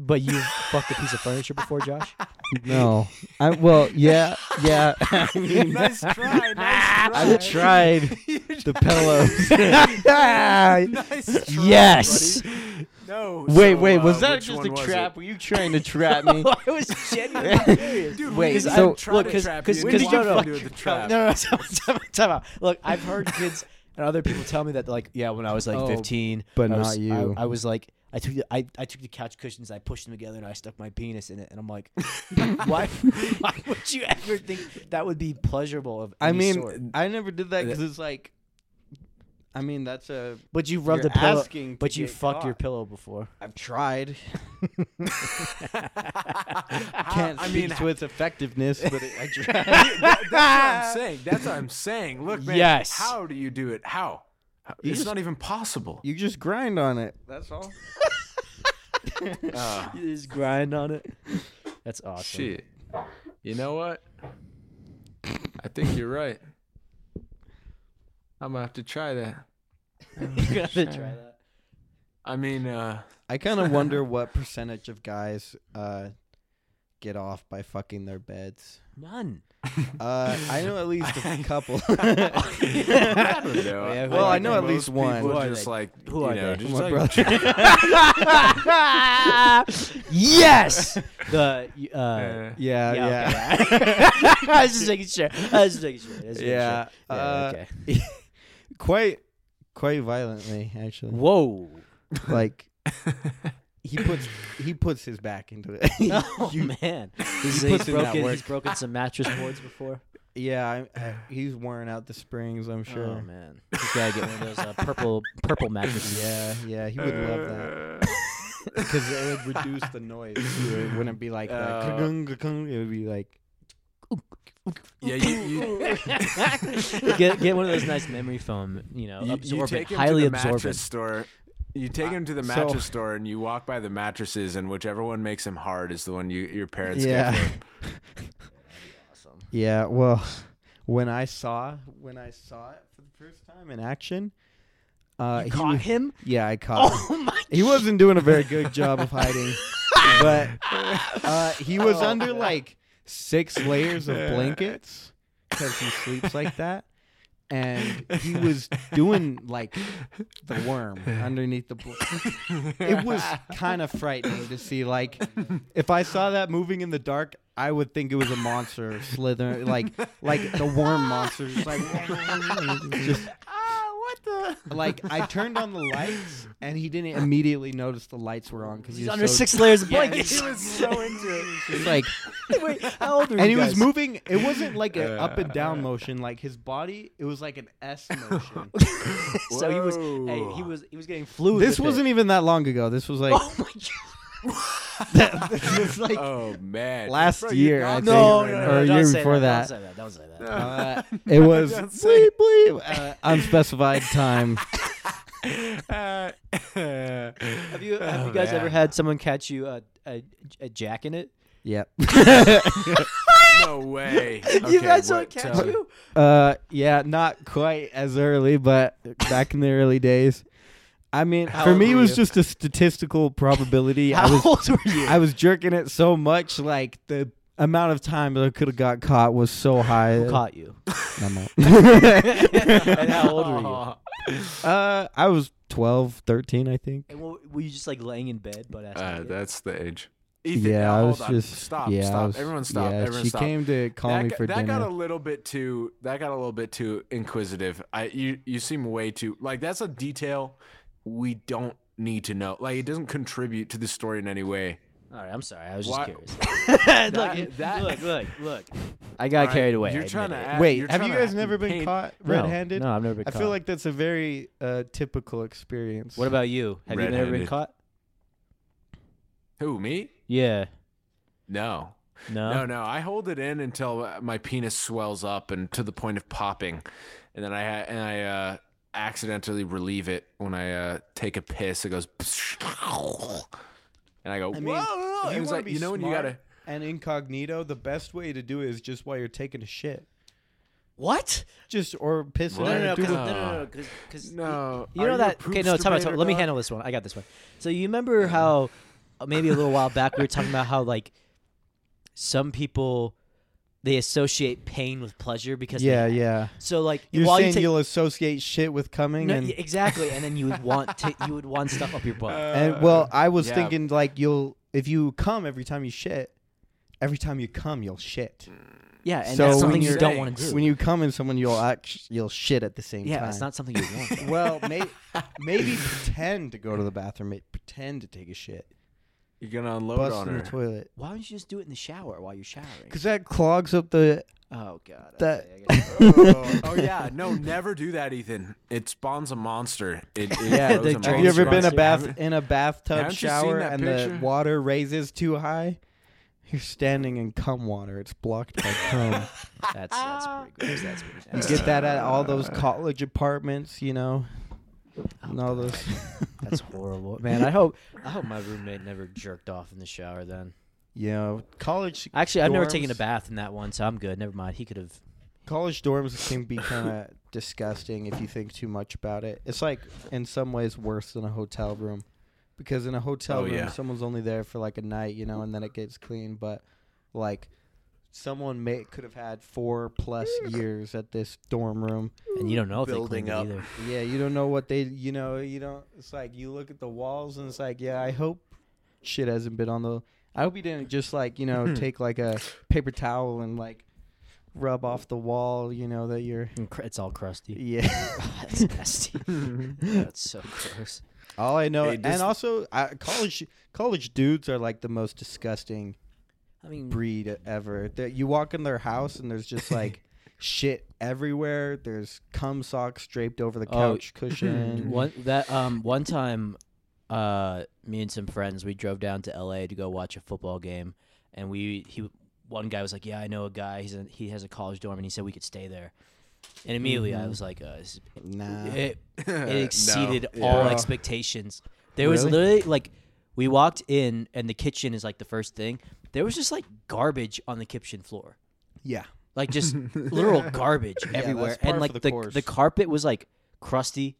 But you fucked a piece of furniture before, Josh? no. I well, yeah, yeah. I mean, nice try. Nice try. I've tried the pillows. nice try, Yes. buddy. No. wait, so, wait. uh, Was that which just one a was trap? Were you trying to trap me? I was genuinely curious. Dude, Wait, we so- didn't try look, to 'cause- trap 'cause- you. 'cause We no, no. walked into the trap. No, no, time, time, time out. Look, I've heard kids and other people tell me that, like, yeah, when I was like Oh, 15, but I was, not you. I, I was like, I took the, I, I took the couch cushions, I pushed them together, and I stuck my penis in it. And I'm like, why? Why would you ever think that would be pleasurable? Of I mean, sort? I never did that because it's like, I mean, that's a. but you rubbed the pillow. asking But you get fucked your pillow before. I've tried. How- Can't I speak mean, to its effectiveness, but it, I tried. that- that's what I'm saying. That's what I'm saying. Look, man. Yes. How do you do it? How? How- You it's just- not even possible. you just grind on it. That's all. Uh, You just grind on it. That's awesome. shit. You know what? I think you're right. I'm gonna have to try that. You're gonna have to try that. I mean, uh, I kind of wonder what percentage of guys uh, get off by fucking their beds. None. Uh, I know at least a couple. I don't know. Yeah, who Well, are I they? know at Most least one. people Who are just they? like Who you are know, they? just My like- brother. yes. The uh, yeah, yeah, yeah. okay. I was just making sure. I was just making sure. I was making yeah. sure. Yeah, uh, okay. quite, quite violently actually. Whoa. Like he puts he puts his back into it. Oh You- man. He's, He he's puts in that broken. work. He's broken some mattress boards before. Yeah, I, I, he's wearing out the springs. I'm sure. Oh man. He's gotta get one of those uh, purple purple mattresses. Yeah, yeah, he would love that because it would reduce the noise. too. It wouldn't be like that. Uh, ka-gung, ka-gung. It would be like yeah, you, you, get get one of those nice memory foam. You know, you, you take him highly to the absorbent. mattress store. You take him to the so- mattress store and you walk by the mattresses, and whichever one makes him hard is the one you your parents Yeah. get him. Awesome. yeah. Well, when I saw when I saw it for the first time in action, uh, You he caught was- him? yeah, I caught. him. Oh my! He wasn't doing a very good job of hiding, but uh, he was Oh, under man. like six layers of blankets because he sleeps like that. And he was doing like the worm underneath the. Bl- it was kind of frightening to see. Like, if I saw that moving in the dark, I would think it was a monster slithering, like like the worm monster, just like just the? like I turned on the lights and he didn't immediately notice the lights were on because he He's was under so, six layers of Yeah, blankets. he was so into it. It's like Wait, how old are you and he was guys? moving. It wasn't like an up and Uh, down motion. Like his body, it was like an S motion. so he was. Hey, he was. He was getting fluid. this with wasn't It. even that long ago. This was like Oh my god. This was like Oh man! last Bro, year, I think, No, right no, now. no, or a don't year say before that. that. Don't say that. Don't say that. uh, it was bleep bleep uh, unspecified time. Uh, Have you have Oh, you guys ever had someone catch you uh, a a jack in it? Yep. no way. you guys don't catch tell you? Uh, yeah, not quite as early, but back in the early days. I mean, How for me, it was you? just a statistical probability. I How was old were you? I was jerking it so much, like the amount of time that I could have got caught was so high. Who caught you? I'm and how old were you? uh, I was 12, 13, I think. And what, were you just like laying in bed, but Uh, that's the age. Ethan, yeah, now, I hold was on. just stop. Yeah, stop. was- Everyone stop. Yeah, Everyone she stop. came to call that me got, for that dinner. got a little bit too. That got a little bit too inquisitive. I you you seem way too like that's a detail we don't need to know. Like it doesn't contribute to the story in any way. All right, I'm sorry. I was just Why- curious. That- look, that- look, look, look. I got All right, carried away. You're I trying to admit it. act- Wait, you're have you trying to guys never been paint- caught No, red-handed? No, I've never been caught. I caught. feel like that's a very uh, typical experience. What about you? Have you never been Red-handed. caught? Who me? Yeah. No. No. No, no. I hold it in until uh, my penis swells up and to the point of popping, and then I ha- and I uh, accidentally relieve it when I uh, take a piss. It goes, and I go, I mean, whoa! if And you wanna like be you know when you smart gotta. and incognito, the best way to do it is just while you're taking a shit. What? Just or pissing. What? No, no, no, because no, no, no, because No, you know a that. Okay, no, poopster time out. Let me handle this one. I got this one. So you remember how uh, maybe a little while back we were talking about how like some people they associate pain with pleasure because they- Yeah, yeah. So like You're while saying you take, you'll associate shit with coming No, and y- exactly, and then you would want to you would want stuff up your butt. Uh, and well, I was yeah. thinking like you'll if you come every time you shit, every time you come you'll shit. yeah, and so that's when something you don't want to do. When you come in someone, you'll act you'll shit at the same yeah, time. it's not something you want. Well, may, maybe pretend to go to the bathroom, pretend to take a shit, You're gonna unload bust on in her. the toilet, Why don't you just do it in the shower while you're showering? because that clogs up the. Oh god. That- okay, I gotta- oh, oh, yeah, no, never do that, Ethan. It spawns a monster. It, it Yeah, grows the a Have Have you ever been a bath in a bathtub haven't you seen shower that and picture? the water raises too high? You're standing in cum water. It's blocked by cum. that's that's pretty gross. That's pretty You nasty. get that at all those college apartments, you know, Oh, and all those. That's horrible, man. I hope I hope my roommate never jerked off in the shower. Then Yeah, college actually, I've never taken a bath in that one, so I'm good. Never mind. He could have. college dorms can be kind of disgusting if you think too much about it. It's like in some ways worse than a hotel room because in a hotel Oh, room yeah. someone's only there for like a night, you know, and then it gets clean, but like someone may could have had 4 plus years at this dorm room. And you don't know if Building they up. it either. Yeah, you don't know what they, you know, you don't it's like you look at the walls and it's like, yeah, I hope shit hasn't been on the I hope he didn't just like, you know, take like a paper towel and like rub off the wall, you know, that you're And cr- It's all crusty. yeah. that's nasty. that's so gross. All I know, Hey, and also uh, college college dudes are like the most disgusting I mean, breed ever. That you walk in their house and there's just like shit everywhere. There's cum socks draped over the Oh, couch cushion. one that um one time, uh, me and some friends we drove down to L.A. to go watch a football game, and we he one guy was like, "Yeah, I know a guy. He's a, he has a college dorm, and he said we could stay there." And immediately I Mhm. was like, uh, this- Nah. it, it exceeded No. all Yeah. expectations. There was literally like we walked in and the kitchen is like the first thing. There was just like garbage on the kitchen floor. yeah. Like just literal garbage everywhere. that's par and for like the the course. the carpet was like crusty.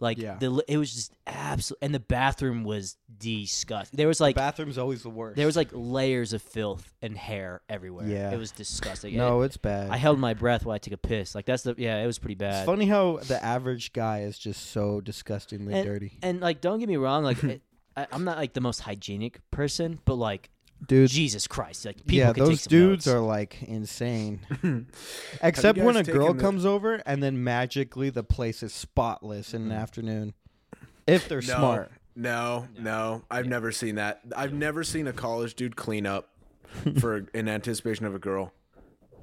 Like Yeah. the it was just absolute, and the bathroom was disgusting. There was like bathroom's always the worst. there was like layers of filth and hair everywhere. Yeah. it was disgusting. no, And it's bad. I held my breath while I took a piss. Like that's the yeah, it was pretty it's bad. funny how the average guy is just so disgustingly dirty. And like, don't get me wrong, like. it, I, I'm not like the most hygienic person, but like Dude, Jesus Christ, like people yeah, could take those some dudes notes. are like insane. Except when a girl the- comes over and then magically the place is spotless in the mm-hmm. afternoon. If they're No, smart. No, no, I've never seen that. I've never seen a college dude clean up for in anticipation of a girl.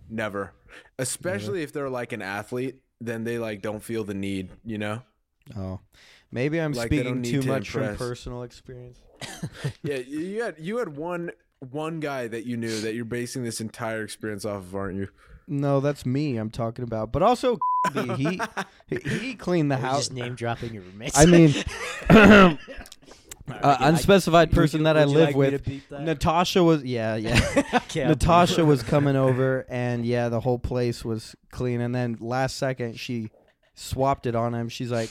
Never, especially if they're like an athlete, then they like don't feel the need. You know? Oh. Maybe I'm Like, speaking too to much from personal experience. Yeah, you you had you had one one guy that you knew that you're basing this entire experience off of, aren't you? No, that's me I'm talking about. But also he he, he cleaned the Are house. just name dropping your roommates. I mean uh, unspecified would person you- that I would you live like me to with. beep that? Natasha was yeah, yeah. Okay, I'll Natasha was coming over and yeah, the whole place was clean and then last second she swapped it on him. She's like,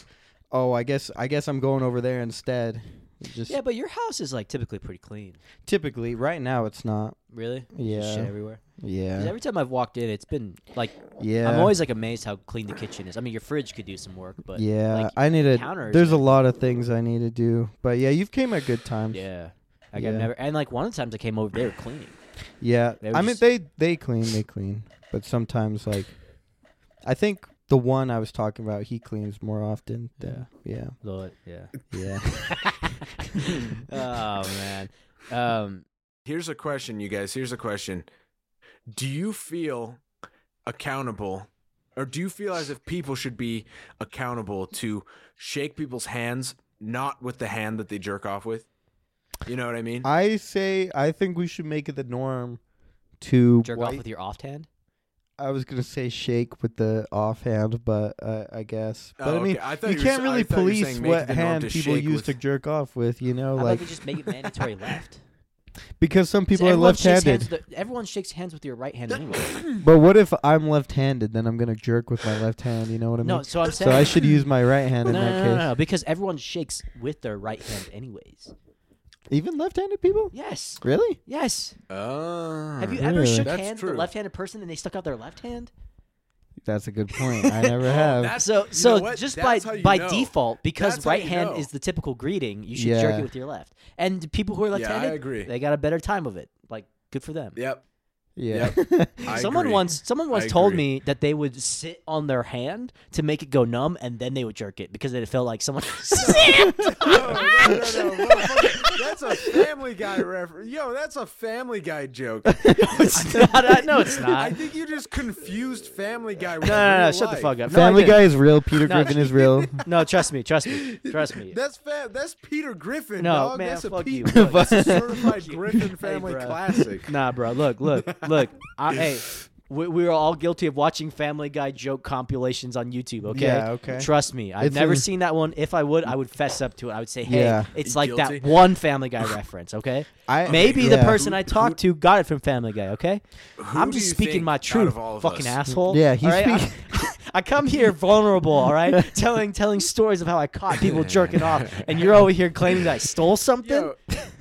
"Oh, I guess I guess I'm going over there instead." Just Yeah, but your house is like typically pretty clean. typically right now it's not. Really? Yeah. Just shit everywhere. Yeah. every time I've walked in, it's been like Yeah. I'm always like amazed how clean the kitchen is. I mean, your fridge could do some work, but yeah, like, I need to counters There's a lot of things I need to do. But yeah, you've came at good times. yeah. Like Yeah. I've never and like one of the times I came over, they were cleaning. Yeah, were I mean they they clean, they clean, but sometimes like, I think the one I was talking about, he cleans more often. Than, yeah, Lord, yeah. yeah. oh man. Um, Here's a question, you guys. Here's a question. Do you feel accountable or do you feel as if people should be accountable to shake people's hands not with the hand that they jerk off with? You know what I mean? I say I think we should make it the norm to jerk wipe- off with your offhand. I was gonna say shake with the offhand, but uh, I guess. But Oh, I mean, okay. I you you can't sa- really I thought you were police what it the norm hand people use with- to jerk off with. You know, How like about we just make it mandatory left? because some people are left-handed. hands the- everyone shakes hands with your right hand anyway. But what if I'm left-handed? Then I'm gonna jerk with my left hand. You know what I mean? no, so I'm saying. so I should use my right hand no, in no, that no, case. no, no, because everyone shakes with their right hand anyways. Even left-handed people? Yes, Really? yes. Oh. Have you ever Really? shook That's hands with true. a left-handed person and they stuck out their left hand? That's a good point. I never have. That's- So, you so know what? just That's by how you by know. default, because That's how right you hand know. is the typical greeting, you should jerk Yeah. it with your left. And people who are Yeah, I left-handed, agree. they got a better time of it. Like, good for them. Yep. Yeah. I someone agree. once someone once I told agree. me that they would sit on their hand to make it go numb and then they would jerk it because it felt like someone no, no, no, no. That's a Family Guy reference. Yo, that's a Family Guy joke. No, it's not. I, no, it's not. I think you just confused Family Guy with No, no, no, real shut the fuck up. Family didn't. Guy is real. Peter No, Griffin is real. No, trust me, trust me, trust me. That's fa- that's Peter Griffin. No, dog. man, that's a fuck Pe- you. That's a certified Griffin family bro. classic. Nah, bro. Look, look, look. I, hey, we, we are all guilty of watching Family Guy joke compilations on YouTube. Okay. Yeah, okay. Trust me, I've It's never in- seen that one. If I would, I would fess up to it. I would say, hey, Yeah. it's like Guilty? that one Family Guy reference. Okay. I Maybe the yeah. person I Who- talked to got it from Family Guy. Okay. I'm do just you speaking think my out truth, of all of fucking us? asshole. Yeah, he's all right? I, I come here vulnerable, all right, telling telling stories of how I caught people jerking off, and you're over here claiming that I stole something. Yo,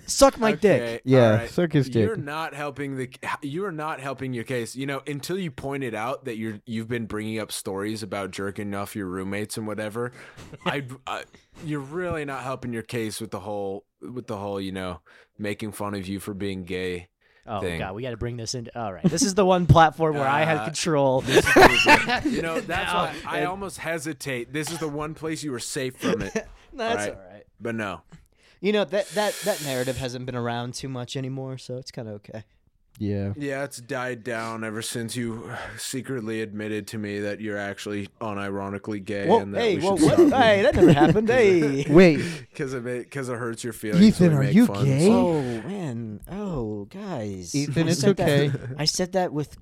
Suck my dick. Yeah, all right. suck his dick. You're not helping the. You are not helping your case. You know, until you pointed out that you're you've been bringing up stories about jerking off your roommates and whatever. I, I, you're really not helping your case with the whole with the whole you know making fun of you for being gay. Oh thing. god, we got to bring this into. All right, this is the one platform where I had Uh, control. You know, that's Now, why I and- almost hesitate. This is the one place you were safe from it. That's Alright. all right. But no. You know that that that narrative hasn't been around too much anymore, so it's kind of okay. Yeah. Yeah, it's died down ever since you secretly admitted to me that you're actually unironically gay. Whoa, and that hey, we whoa, what? Hey, that never happened. Hey. Wait, Because of it, because it hurts your feelings. Ethan, when are you fun. gay? Oh man. Oh guys. Ethan, I it's said that- okay. I said that with.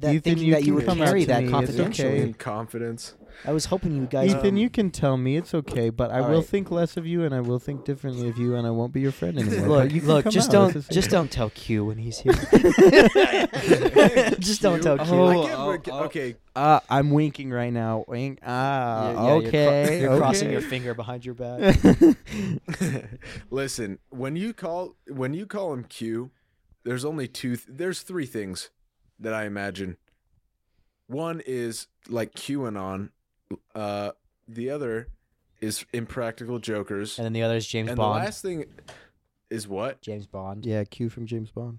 that Ethan, thinking you that you would come out carry that me, confidentially. okay. in confidence. I was hoping you guys. Ethan, Um, you can tell me it's okay, but I will right. think less of you, and I will think differently of you, and I won't be your friend anymore. look, you look, just out, don't, just don't tell Q when he's here. just don't tell Q. Oh, oh, okay, oh. okay, Uh, I'm winking right now. Wink. Ah, Yeah, yeah, you're cro- okay. You're, crossing your finger behind your back. Listen, when you call when you call him Q, there's only two. Th- there's three things that I imagine. One is like QAnon. Uh, the other is Impractical Jokers, and then the other is James and Bond. the last thing is what? James Bond. yeah, Q from James Bond.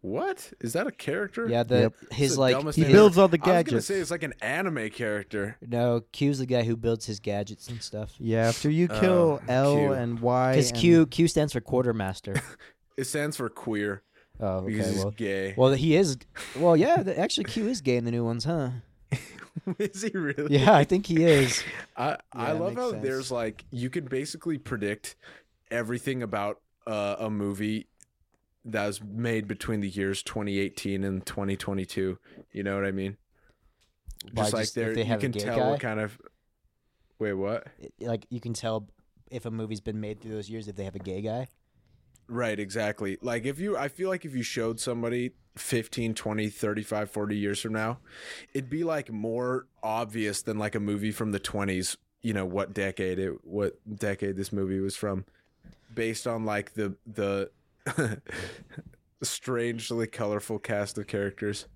What is that a character? Yeah, the Yep. his the like dumbest He thing his- builds all the gadgets. I was gonna gadgets. say it's like an anime character. no Q's the guy who builds his gadgets and stuff. Yeah, after you Oh, kill L Q. and Y, Because and- Q Q stands for quartermaster. It stands for queer Oh, because okay. he's Well, gay. well, he is. Well, yeah. The, actually, Q is gay in the new ones, huh? is he really? Yeah, I think he is. I I love how sense. there's like you can basically predict everything about uh, a movie that was made between the years 2018 and 2022. You know what I mean? Why, Just like just if there, they you can tell guy? what kind of. Wait, what? Like you can tell if a movie's been made through those years if they have a gay guy. Right, exactly. Like if you I feel like if you showed somebody 15, 20, 35, 40 years from now, it'd be like more obvious than like a movie from the 20s, you know, what decade it what decade this movie was from based on like the the strangely colorful cast of characters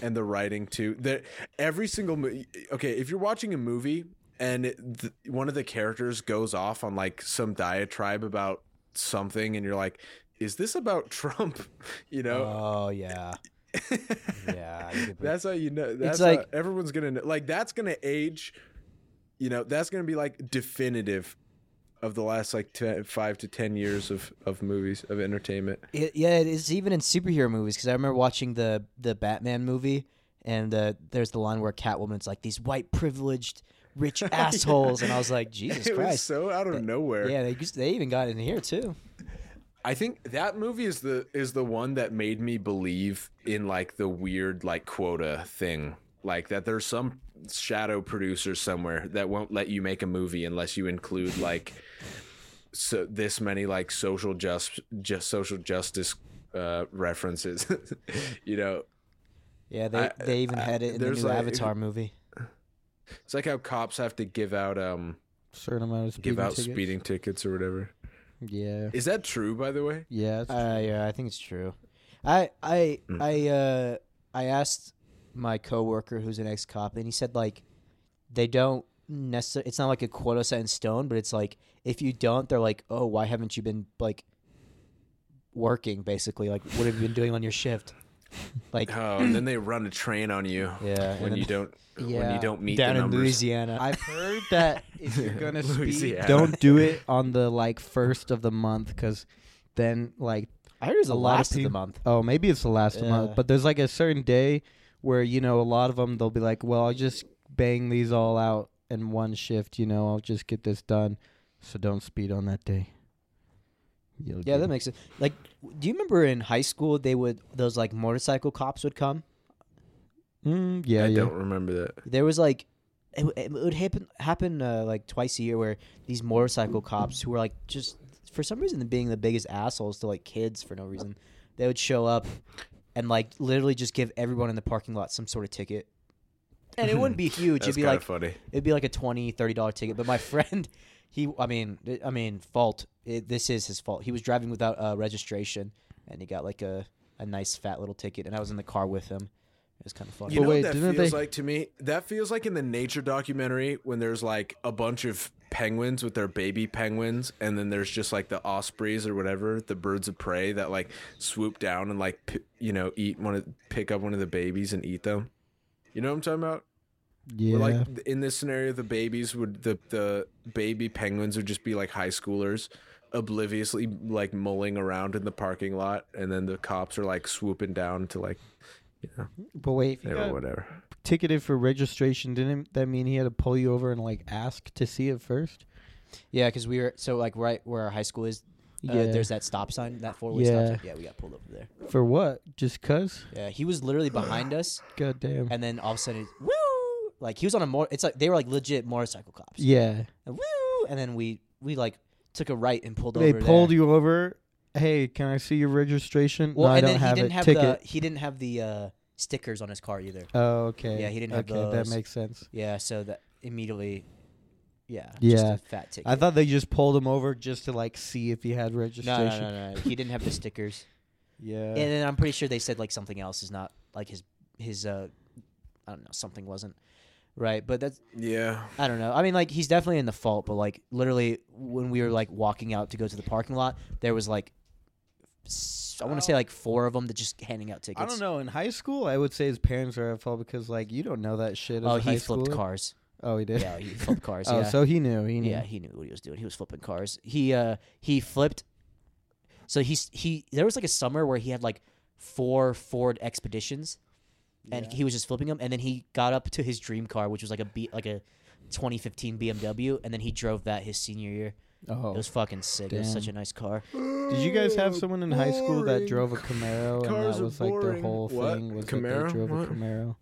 and the writing too. That every single movie okay, if you're watching a movie and it, one of the characters goes off on like some diatribe about something and you're like is this about trump? You know? Oh yeah, yeah. put- that's how you know that's like- how everyone's gonna know like that's gonna age you know that's gonna be like definitive of the last like 10, five to ten years of of movies of entertainment. It, yeah, it is even in superhero movies because I remember watching the the Batman movie, and uh, there's the line where Catwoman's like these white privileged rich assholes, and I was like, Jesus it Christ. so out of nowhere Yeah, they they even got in here too. I think that movie is the is the one that made me believe in like the weird like quota thing. Like that there's some shadow producer somewhere that won't let you make a movie unless you include like so this many like social just just social justice uh references. you know, Yeah, they I- they even I- had it in the new like- Avatar movie. It's like how cops have to give out um certain amount of speeding give out tickets. speeding tickets or whatever. Yeah, Is that true by the way? yeah. it's Uh, yeah, I think it's true. I I Mm. I uh I asked my coworker who's an ex cop, and he said like they don't necessarily. It's not like a quota set in stone, but it's like if you don't, they're like, oh, why haven't you been like working? Basically, like what have you been doing on your shift? Like Oh, and then they run a train on you yeah, when then you don't when Yeah. you don't meet down the in numbers. Louisiana. I've heard that if you're gonna speed, Louisiana. don't do it on the like first of the month because then like I heard it was a the lot of last of the month. oh maybe it's the last of the Yeah. month, but there's like a certain day where you know a lot of them they'll be like, well, I'll just bang these all out in one shift. You know, I'll just get this done. So don't speed on that day. You'll Yeah, that makes sense. Like, do you remember in high school they would those like motorcycle cops would come? Mm, yeah, I yeah. don't remember that. There was like it, it would happen happen uh, like twice a year where these motorcycle cops who were like just for some reason being the biggest assholes to like kids for no reason they would show up and like literally just give everyone in the parking lot some sort of ticket and it wouldn't be huge That's it'd be like funny. it'd be like a 20 30 dollar ticket but my friend he i mean i mean fault it, this is his fault he was driving without uh, registration and he got like a, a nice fat little ticket and i was in the car with him it was kind of funny You know wait, what that didn't feels they- like to me? That feels like in the nature documentary when there's like a bunch of penguins with their baby penguins, and then there's just like the ospreys or whatever, the birds of prey that like swoop down and like p- you know eat one of pick up one of the babies and eat them. You know what I'm talking about? Yeah. Or like in this scenario, the babies would the the baby penguins would just be like high schoolers, obliviously like mulling around in the parking lot, and then the cops are like swooping down to like, you know, but wait, if you got whatever. ticketed for registration, didn't that mean he had to pull you over and like ask to see it first? yeah because we were so like right where our high school is Uh, Yeah. there's that stop sign, that four way Yeah. stop sign. Yeah, we got pulled over there. For what? Just cause? Yeah, he was literally behind us, God damn. and then all of a sudden, woo! Like he was on a more. It's like they were like legit motorcycle cops. Yeah. And woo! And then we we like took a right and pulled They over. They pulled there. you over. Hey, can I see your registration? Well, no, I don't then have he didn't it. have Ticket. the he didn't have the uh, stickers on his car either. Oh, okay. Yeah, he didn't have Okay, that makes sense. Yeah, so that immediately, yeah, just Yeah. a fat ticket. I thought they just pulled him over just to like see if he had no, registration. no, no, no, he didn't have the stickers, Yeah. and then I'm pretty sure they said like something else is not like his his uh, I don't know, something wasn't right, but that's Yeah. I don't know. I mean, like he's definitely in the fault, but like literally when we were like walking out to go to the parking lot, there was like s- I want to say like four of them that just handing out tickets. I don't know. In high school, I would say his parents are at fault because like you don't know that shit. As Oh, a high he flipped schooler. cars. Oh, he did. Yeah, he flipped cars. oh, yeah. so he knew. He knew. Yeah, he knew what he was doing. He was flipping cars. He uh he flipped. So he's he there was like a summer where he had like four Ford Expeditions, and Yeah. he was just flipping them. And then he got up to his dream car, which was like a B like a 2015 BMW, and then he drove that his senior year. Oh. It was fucking sick. It was such a damn. nice car. Did you guys have someone in high school that drove a Camaro and Cars that are was like their boring. whole What? thing was that Camaro? they drove What? a Camaro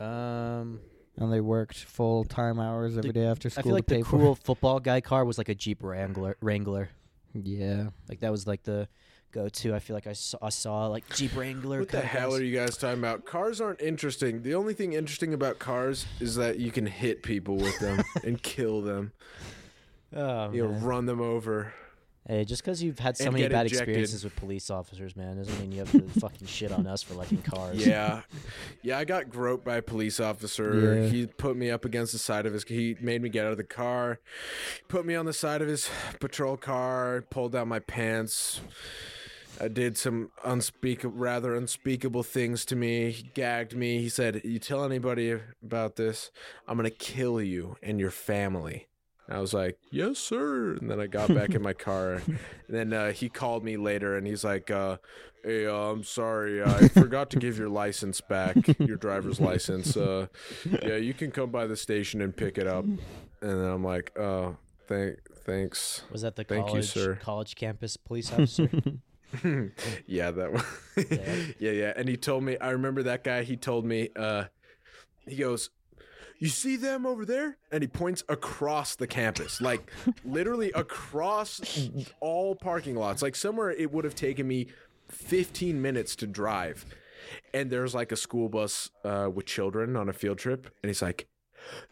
Um, and they worked full time hours every day after school I school feel like to the pay for cool football guy car was like a Jeep Wrangler. Wrangler. it. Yeah. Like that was like the go-to. I feel like I saw, I saw like Jeep Wrangler. What the hell guys. are you guys talking about? Cars aren't interesting. The only thing interesting about cars is that you can hit people with them and kill them. Oh, You know, run them over. Hey, just because you've had so And many bad ejected. experiences with police officers, man, doesn't mean you have to fucking shit on us for liking cars. Yeah. Yeah, I got groped by a police officer. Yeah. He put me up against the side of his he made me get out of the car, put me on the side of his patrol car, pulled down my pants. I did some unspeakable rather unspeakable things to me. He gagged me. He said, "You tell anybody about this, I'm going to kill you and your family." And I was like, "Yes, sir." And then I got back in my car. And then uh, he called me later, and he's like, uh, "Hey, uh, I'm sorry, I forgot to give your license back, your driver's license. Uh, yeah, you can come by the station and pick it up." And then I'm like, "Oh, thank, thanks." Was that the Thank you, college sir. college campus police officer? yeah, that one. Yeah. yeah, yeah. And he told me, I remember that guy. He told me, uh, he goes, "You see them over there?" And he points across the campus, like literally across all parking lots, like somewhere it would have taken me 15 minutes to drive. And there's like a school bus uh, with children on a field trip, and he's like,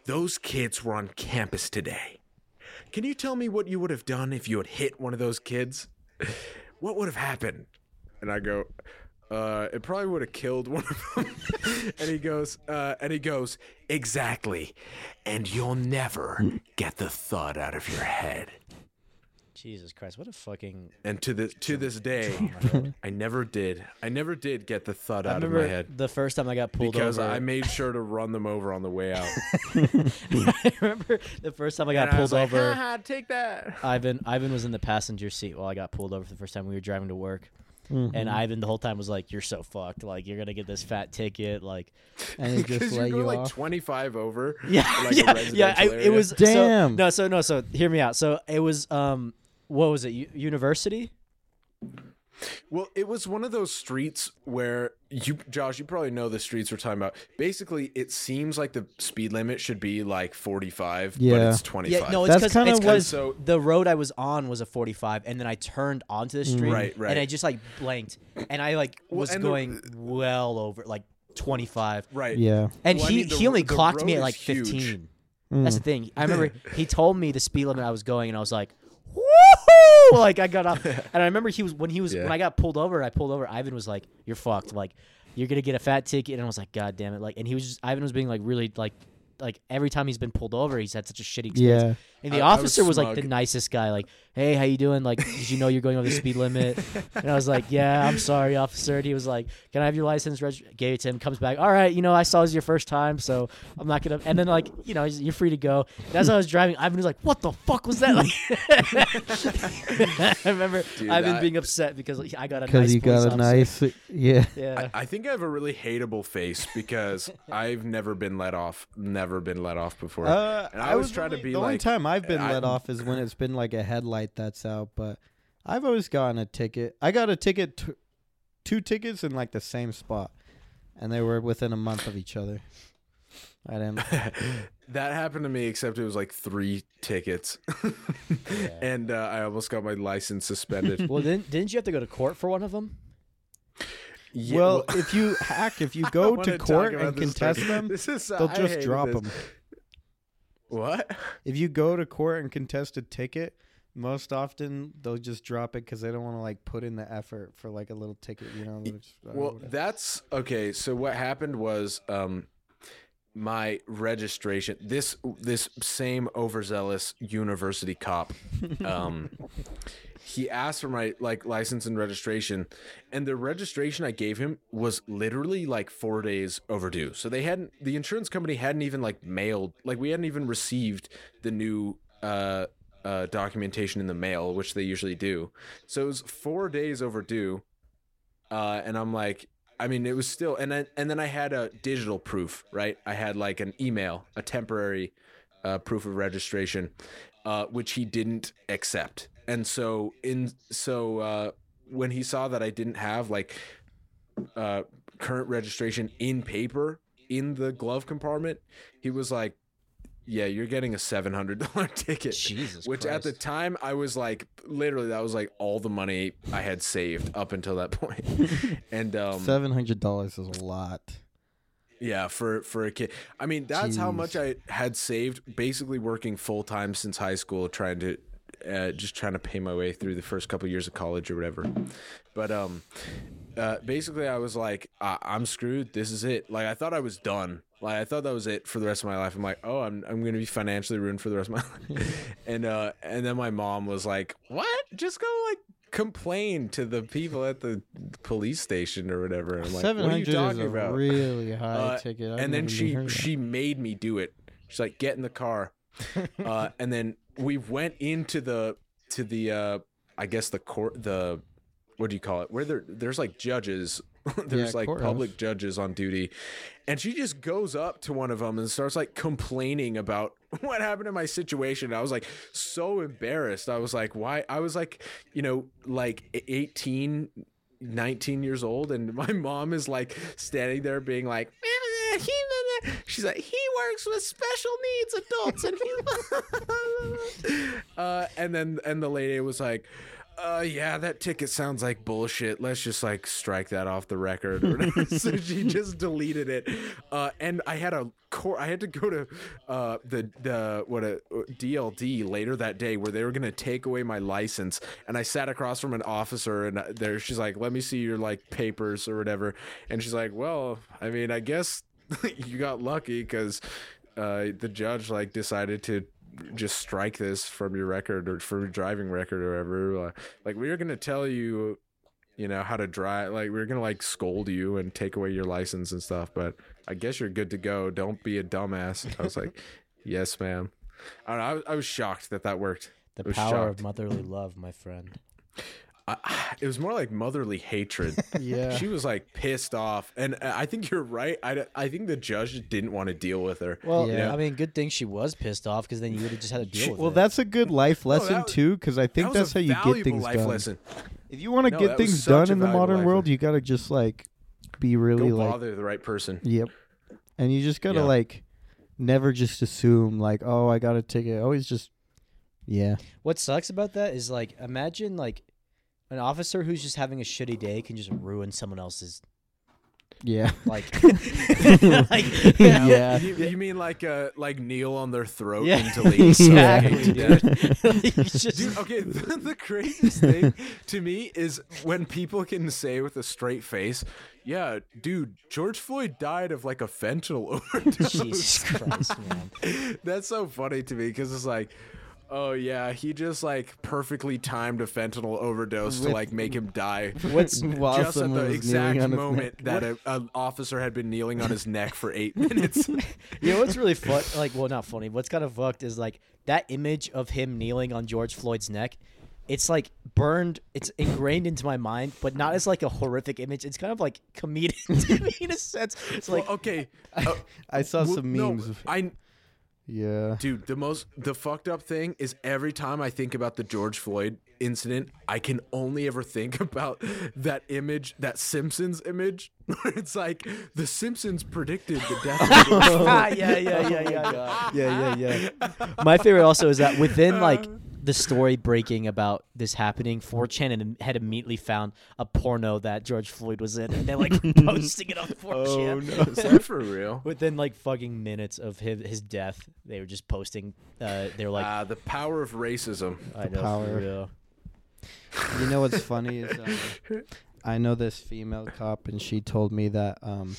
"Those kids were on campus today. Can you tell me what you would have done if you had hit one of those kids?" What would have happened? And I go, uh, it probably would have killed one of them. and he goes, uh, and he goes, exactly. And you'll never get the thought out of your head. Jesus Christ, what a fucking. And to this to this day, I never did. I never did get the thought I out of my head the first time I got pulled over. because over. I made sure to run them over on the way out. I remember the first time I got And I was pulled like, over. "Ha ha, take that. Ivan Ivan was in the passenger seat while I got pulled over for the first time we were driving to work. Mhm. And Ivan the whole time was like, "You're so fucked. Like you're gonna get this fat ticket. Like, and he just let you you go like off. 25 over. yeah, Like a yeah, yeah. I, it area? was so- Damn. no, so no, so hear me out. So it was um, what was it? U- university? Well, it was one of those streets where you, Josh, you probably know the streets we're talking about. Basically, it seems like the speed limit should be like 45, but it's 25. Yeah, no, it's That's because kinda it's what- So- the road I was on was a 45, and then I turned onto the street, Right, right. and I just like blanked, and I like Well, was the- going well over like 25, right. yeah. and Well, I he mean, the he only clocked me at is like huge. 15. Mm. That's the thing. I remember he told me the speed limit I was going, and I was like, "Woohoo!" Like I got off, and I remember he was when he was Yeah. when I got pulled over. I pulled over. Ivan was like, "You're fucked. Like you're gonna get a fat ticket," and I was like, "God damn it!" Like, and he was just Ivan was being like really like like every time he's been pulled over, he's had such a shitty experience. Yeah. And the I- I was officer was, like the nicest guy. Like, hey, how you doing? Like, did you know you're going over the speed limit? And I was like, yeah, I'm sorry, officer. And he was like, can I have your license? Reg-? Gave it to him. Comes back. All right, you know, I saw it was your first time, so I'm not gonna. And then like, you know, you're free to go. And as I was driving, Ivan was like, what the fuck was that? Like, I remember Dude, Ivan that- being upset because I got a Because nice you got a officer. nice. Yeah. Yeah. I think I have a really hateable face because I've never been let off. Never been let off before. Uh, And I always was try to be the only time I've been I- let off is when it's been like a headlight that's out, but I've always gotten a ticket. I got a ticket, t- two tickets in like the same spot, and they were within a month of each other. I didn't. that happened to me, except it was like three tickets, and uh, I almost got my license suspended. Well, didn't didn't you have to go to court for one of them? Yeah, well, if you hack, if you go wanna court and contest story. them, This is, they'll I just drop this. them. What? If you go to court and contest a ticket, most often they'll just drop it because they don't want to like put in the effort for like a little ticket. You know. uh, Well, that's okay. So what happened was um my registration this this same overzealous university cop um he asked for my like license and registration and the registration I gave him was literally like 4 days overdue. So they hadn't the insurance company hadn't even like mailed like we hadn't even received the new uh uh documentation in the mail which they usually do. So it was 4 days overdue uh, and I'm like, I mean, it was still, and then and then I had a digital proof, right? I had like an email, a temporary uh, proof of registration, uh, which he didn't accept, and so in so uh, when he saw that I didn't have like uh, current registration in paper in the glove compartment, he was like. Yeah, you're getting a seven hundred dollar ticket. Jesus Which at the time I was like, literally, that was like all the money I had saved up until that point. and um, seven hundred dollars is a lot. yeah, for for a kid, I mean, that's how much I had saved, basically working full time since high school, trying to uh, just trying to pay my way through the first couple years of college or whatever. But um, uh, basically, I was like, I- I'm screwed. This is it. Like I thought I was done. Like I thought that was it for the rest of my life. I'm like, oh, I'm I'm gonna be financially ruined for the rest of my life. and uh, and then my mom was like, what? Just go like complain to the people at the police station or whatever. And I'm like, Seven what are you talking about? really high Uh, ticket. I've and then she even heard of she made me do it. She's like, "Get in the car," uh, and then we went into the to the uh, I guess the court the what do you call it? Where there there's like judges, there's Yeah, like courthouse. public judges on duty, and she just goes up to one of them and starts like complaining about what happened in my situation. I was like so embarrassed. I was like, why? I was like, you know, like 18, 19 years old, and my mom is like standing there being like. She's like, he works with special needs adults, and he. uh, and then and the lady was like, uh, yeah, that ticket sounds like bullshit. Let's just like strike that off the record. So she just deleted it. Uh, and I had a court. I had to go to uh the the what a DLD later that day where they were gonna take away my license. And I sat across from an officer, and there she's like, "Let me see your like papers or whatever." And she's like, "Well, I mean, I guess you got lucky because." Uh, the judge like decided to just strike this from your record or from your driving record or whatever. Uh, Like we are gonna tell you, you know, how to drive. Like we are gonna like scold you and take away your license and stuff. But I guess you're good to go. Don't be a dumbass. I was like, yes, ma'am. I, don't know, I, was, I was shocked that that worked. The power shocked. of motherly love, my friend. I, it was more like motherly hatred. Yeah. She was like pissed off, and I think you're right. I, I think the judge didn't want to deal with her. Well, Yeah. I mean, good thing she was pissed off because then you would have just had to deal She- with well, it. that's a good life lesson that- too, because I think That that's how you get things life done. lesson. If you want to No, get things done in the modern world, lesson. you gotta just like be really Go like, bother the right person. yep, and you just gotta Yeah. like never just assume like, oh, I got a ticket. Always just, yeah, What sucks about that is like, imagine like an officer who's just having a shitty day can just ruin someone else's yeah, like. like Yeah. You, you mean like uh like kneel on their throat Yeah. until they suffocate to exactly, death? dude. Just- Dude, okay, the, the craziest thing to me is when people can say with a straight face, "Yeah, dude, George Floyd died of like a fentanyl overdose." Jesus Christ, man. That's so funny to me because it's like, oh yeah, he just like perfectly timed a fentanyl overdose to like make him die. What's just at the exact kneeling on his moment that a, an officer had been kneeling on his neck for eight minutes. You know what's really fun? Like, well, not funny. What's kind of fucked is like that image of him kneeling on George Floyd's neck. It's like burned. It's ingrained into my mind, but not as like a horrific image. It's kind of like comedic to me in a sense. It's like well, okay, uh, I saw well, some no, memes. of- I Yeah. Dude, the most the fucked up thing is every time I think about the George Floyd incident, I can only ever think about that image, that Simpsons image, where it's like the Simpsons predicted the death of George Floyd. Ah, yeah, yeah, yeah, yeah, yeah, yeah, yeah. My favorite also is that within like the story breaking about this happening, 4chan had- had immediately found a porno that George Floyd was in, and they're like posting it on 4chan. Is that for real? Within like fucking minutes of his, his death, they were just posting. Uh, they were like, Ah, the power of racism. I know, for power. real. You know what's funny is um, I know this female cop, and she told me that um,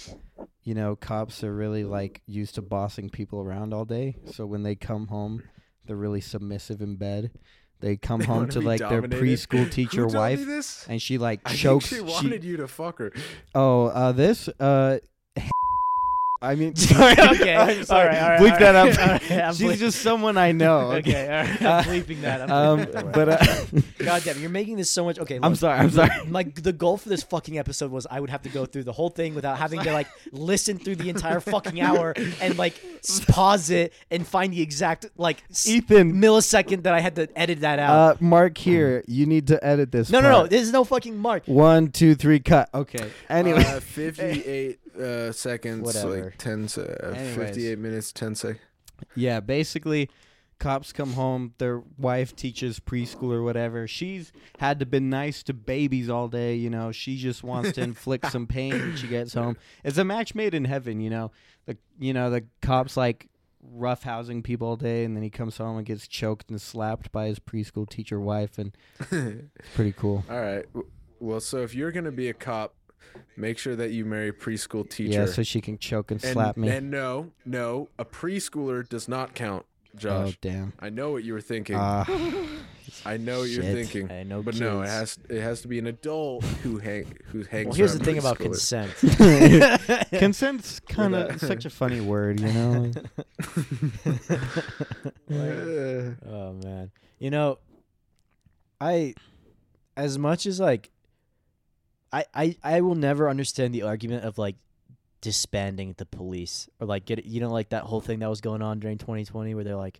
you know cops are really like used to bossing people around all day. So when they come home, they're really submissive in bed. They come They home to be like their preschool teacher wife, and she like I chokes. she she- wanted you to fuck her. oh, uh, this uh. I mean, Sorry, okay, I'm sorry. all right, all right, Bleep all that right. up. All right, I'm She's bleep- just someone I know. okay. All right, Uh, I'm bleeping that. I'm Um, bleeping that. but uh, God damn, you're making this so much. Okay, I'm sorry. I'm sorry. Like the goal for this fucking episode was I would have to go through the whole thing without having to like listen through the entire fucking hour and like s- pause it and find the exact like s- Ethan, millisecond that I had to edit that out. uh, Mark here. You need to edit this. no, no, no. There's no fucking mark. One, two, three, cut. Okay. Anyway, Uh, 58 uh, seconds, Whatever. like 10, se- uh, Anyways. 58 minutes, 10 seconds. yeah, basically, cops come home. Their wife teaches preschool or whatever. She's had to been nice to babies all day. You know, she just wants to inflict some pain when she gets home. It's a match made in heaven. You know, the you know the cops like roughhousing people all day, and then he comes home and gets choked and slapped by his preschool teacher wife, and it's pretty cool. All right. Well, so if you're going to be a cop, make sure that you marry a preschool teacher. Yeah, so she can choke and and, slap me. And no, no, a preschooler does not count, Josh. oh damn. I know what you were thinking. Uh, I know what you're thinking. I know But no, it has it has to be an adult who hang who hangs. Well, here's the thing about consent. consent's kind of such a funny word, you know. Uh, Oh man. You know, I as much as like I I I will never understand the argument of like disbanding the police or like get you know like that whole thing that was going on during 2020 where they're like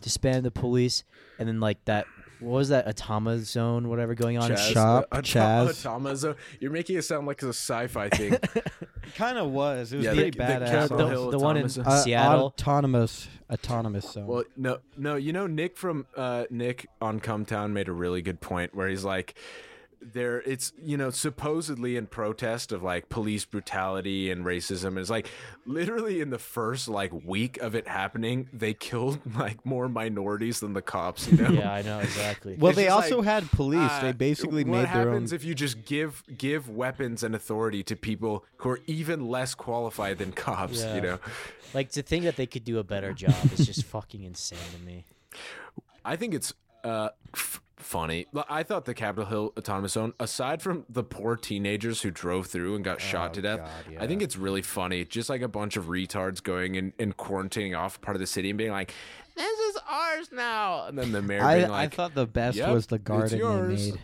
disband the police and then like that what was that Atama zone whatever going on in Chaz, CHOP, uh, Chaz. Atama Zone. You're making it sound like a sci-fi thing. It kind of was. It was Yeah, pretty the- the badass. Capitol the, the one in Autonomous- Uh, Seattle autonomous, autonomous zone. Well, no, no. You know, Nick from uh, Nick on Cumtown made a really good point where he's like, there, it's you know supposedly in protest of like police brutality and racism. It's like literally in the first like week of it happening, they killed like more minorities than the cops. You know. yeah I know exactly well, it's they also like, had police. Uh, they basically what made their own. happens if you just give give weapons and authority to people who are even less qualified than cops? Yeah. You know. like to think that they could do a better job is just fucking insane to me I think it's uh, f- funny. I thought the Capitol Hill Autonomous Zone, aside from the poor teenagers who drove through and got shot oh, to death, I think it's really funny. Just like a bunch of retards going and, and quarantining off part of the city and being like, "This is ours now," and then the mayor I, being I thought the best "Yep, was the garden they made.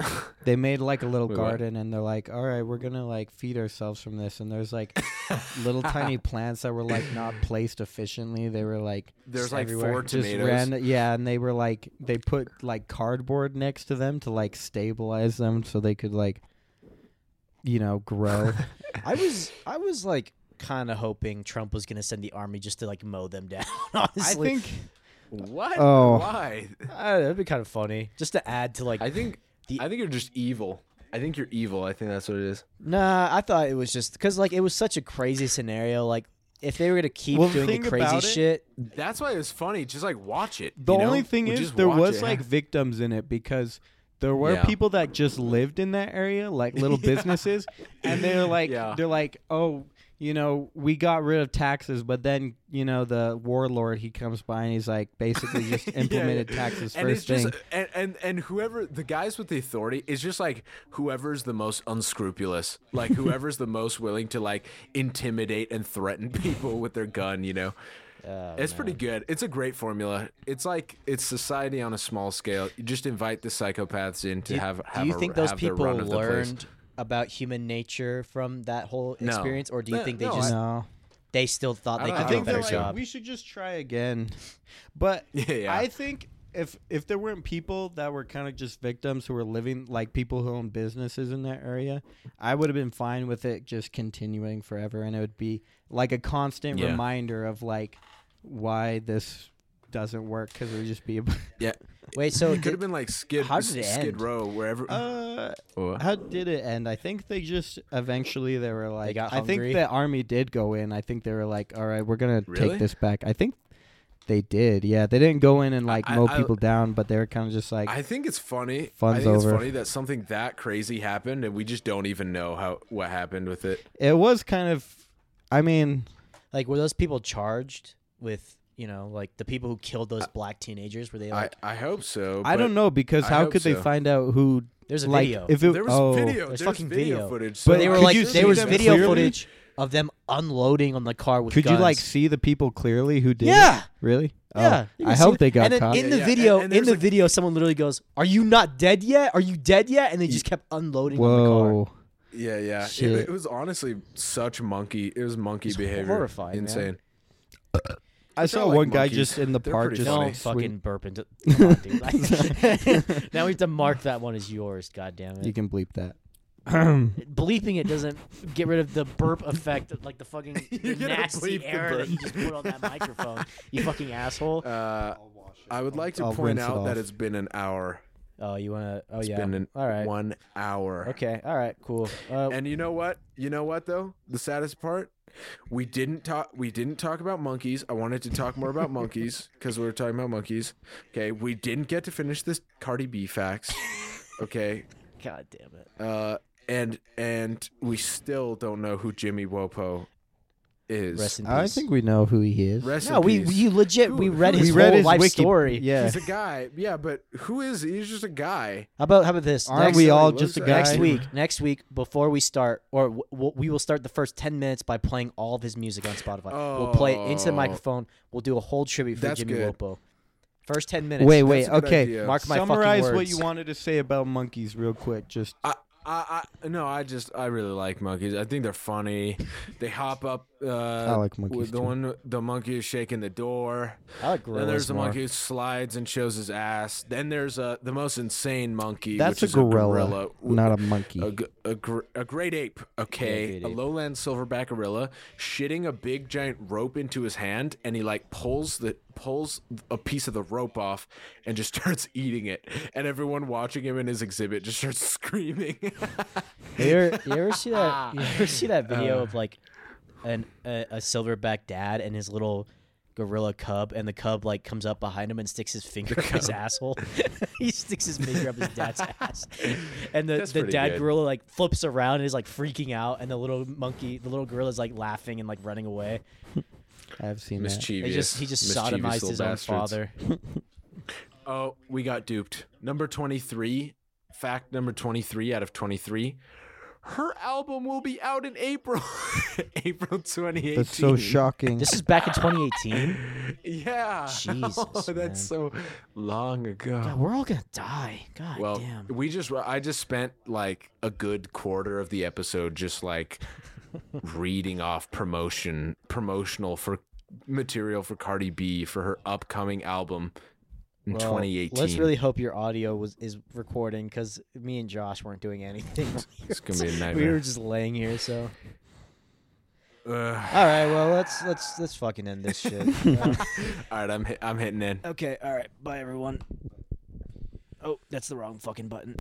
they made like a little Wait, what? garden, and they're like, "All right, we're gonna like feed ourselves from this." And there's like little tiny plants that were like not placed efficiently. They were like There's, like, everywhere. four Just tomatoes. ran- yeah, and they were like they put like cardboard next to them to like stabilize them so they could like you know grow. I was I was like kind of hoping Trump was gonna send the army just to like mow them down. Honestly, I think "What? Oh. Why?" Uh, that'd be kind of funny, just to add to like. I think The- I think you're just evil. I think you're evil. I think that's what it is. nah, I thought it was just because like it was such a crazy scenario. Like if they were gonna keep Well, doing the thing crazy it- shit, That's why it was funny. Just like watch it. The you know? only thing We is just there was it. like victims in it because there were Yeah. people that just lived in that area, like little Yeah. businesses, and they're like, Yeah. they're like, oh, you know, we got rid of taxes, but then you know the warlord he comes by and he's like, basically just implemented yeah. taxes and first it's thing. just and, and and whoever the guys with the authority is just like whoever's the most unscrupulous like whoever's the most willing to like intimidate and threaten people with their gun you know? Oh, it's pretty good. It's a great formula. It's like it's society on a small scale. You just invite the psychopaths in to Do you, have do you a- think those people learned about human nature from that whole No. experience, or do you No, think they no, just? no, they still thought they don't could do I a think better they're like, job. we should just try again. But Yeah, yeah. I think if if there weren't people that were kind of just victims who were living like people who own businesses in that area, I would have been fine with it just continuing forever, and it would be like a constant Yeah. reminder of like why this doesn't work because it would just be a Wait, so it could have been like Skid how did it Skid end? Row, wherever. uh how did it end? I think they just eventually they were like got I think hungry? the army did go in. I think they were like, all right, we're gonna Really? take this back. I think they did. Yeah, they didn't go in and like I- mow I- people down, but they were kind of just like I think it's funny. I Fun's think it's over. funny that something that crazy happened and we just don't even know how what happened with it. it was kind of. I mean, like were those people charged with you know like the people who killed those black teenagers? Were they like? I, I hope so. I but don't know because I how hope could they so. find out who? there's a like, video. if it There was oh, video. There's There's fucking video, video. footage. But they were could like you there was them video clearly? footage of them unloading on the car with Could you like see the people clearly who did? it? Yeah. Really? Oh, Yeah, you I hope they got and caught. In the yeah, video, and- and in the like- video, someone literally goes, "Are you not dead yet? Are you dead yet?" And they just kept unloading on the car. Whoa! Yeah, yeah. It, it was honestly such monkey. It was monkey It's behavior. horrifying, man. Insane. I saw like one guy monkeys. just in the They're park just. Don't fucking burp into. Come on, dude. Like- now we have to mark that one as yours. God damn it. You can bleep that. Bleeping it doesn't get rid of the burp effect, like the fucking the You're nasty air that you just put on that microphone. You fucking asshole. Uh, I would like to I'll point rinse it out that off. it's been an hour. Oh, you wanna? Oh It's yeah. been an All right. one hour. Okay. All right. Cool. Uh, And you know what? You know what though? The saddest part, we didn't talk. We didn't talk about monkeys. I wanted to talk more about monkeys because we were talking about monkeys. Okay, we didn't get to finish this Cardi B facts. Okay, God damn it. uh, and and we still don't know who Jimmy Wopo is. Rest in peace. I think we know who he is. Rest no, in we peace. we legit Who- we read who his is- we read whole his life wiki. story. Yeah. He's a guy. Yeah, but who is he? He's just a guy. How about how about this? Aren't next, we all just a guy? next week? Next week, before we start, or w- w- we will start the first ten minutes by playing all of his music on Spotify. we'll play it into the Oh. microphone. We'll do a whole tribute for That's Jimmy good. Wopo. First ten minutes. Wait, wait. That's a good Okay. idea. Mark my fucking Summarize what you wanted to say about monkeys real quick. Just I, I, I, no, I just, I really like monkeys. I think they're funny. They hop up. Uh, I like monkeys with the too. one, the monkey is shaking the door. I like gorillas. Then gorillas there's the more. monkey who slides and shows his ass. Then there's uh, the most insane monkey. that's which a is gorilla, a gorilla, not a monkey. a, g- a, gr- a great ape, okay, great a lowland silverback gorilla, shitting a big giant rope into his hand, and he like pulls the pulls a piece of the rope off and just starts eating it, and everyone watching him in his exhibit just starts screaming. You ever, you ever see that? You ever see that video Uh. of like an a, a silverback dad and his little gorilla cub, and the cub like comes up behind him and sticks his finger up his asshole. he sticks his finger up his dad's ass, and the That's the dad good. gorilla like flips around and is like freaking out, and the little monkey, the little gorilla is like laughing and like running away. I've seen that. Mischievous. He just he just mischievous sodomized little his own bastards. father. Oh, we got duped. Number 23, fact number 23 out of 23. Her album will be out in April. April 2018. That's so shocking. This is back in 2018. Yeah. Jesus, Oh, that's man. so long ago. God, we're all gonna die. God well, damn. we just I just spent like a good quarter of the episode just like reading off promotion promotional for material for Cardi B for her upcoming album in Well, 2018. Let's really hope your audio was is recording because me and Josh weren't doing anything. It's gonna be a nightmare. we were just laying here. So Ugh. all right, well let's let's let's fucking end this shit. Uh, All right, I'm hit, I'm hitting in. okay, all right, bye everyone. Oh, that's the wrong fucking button.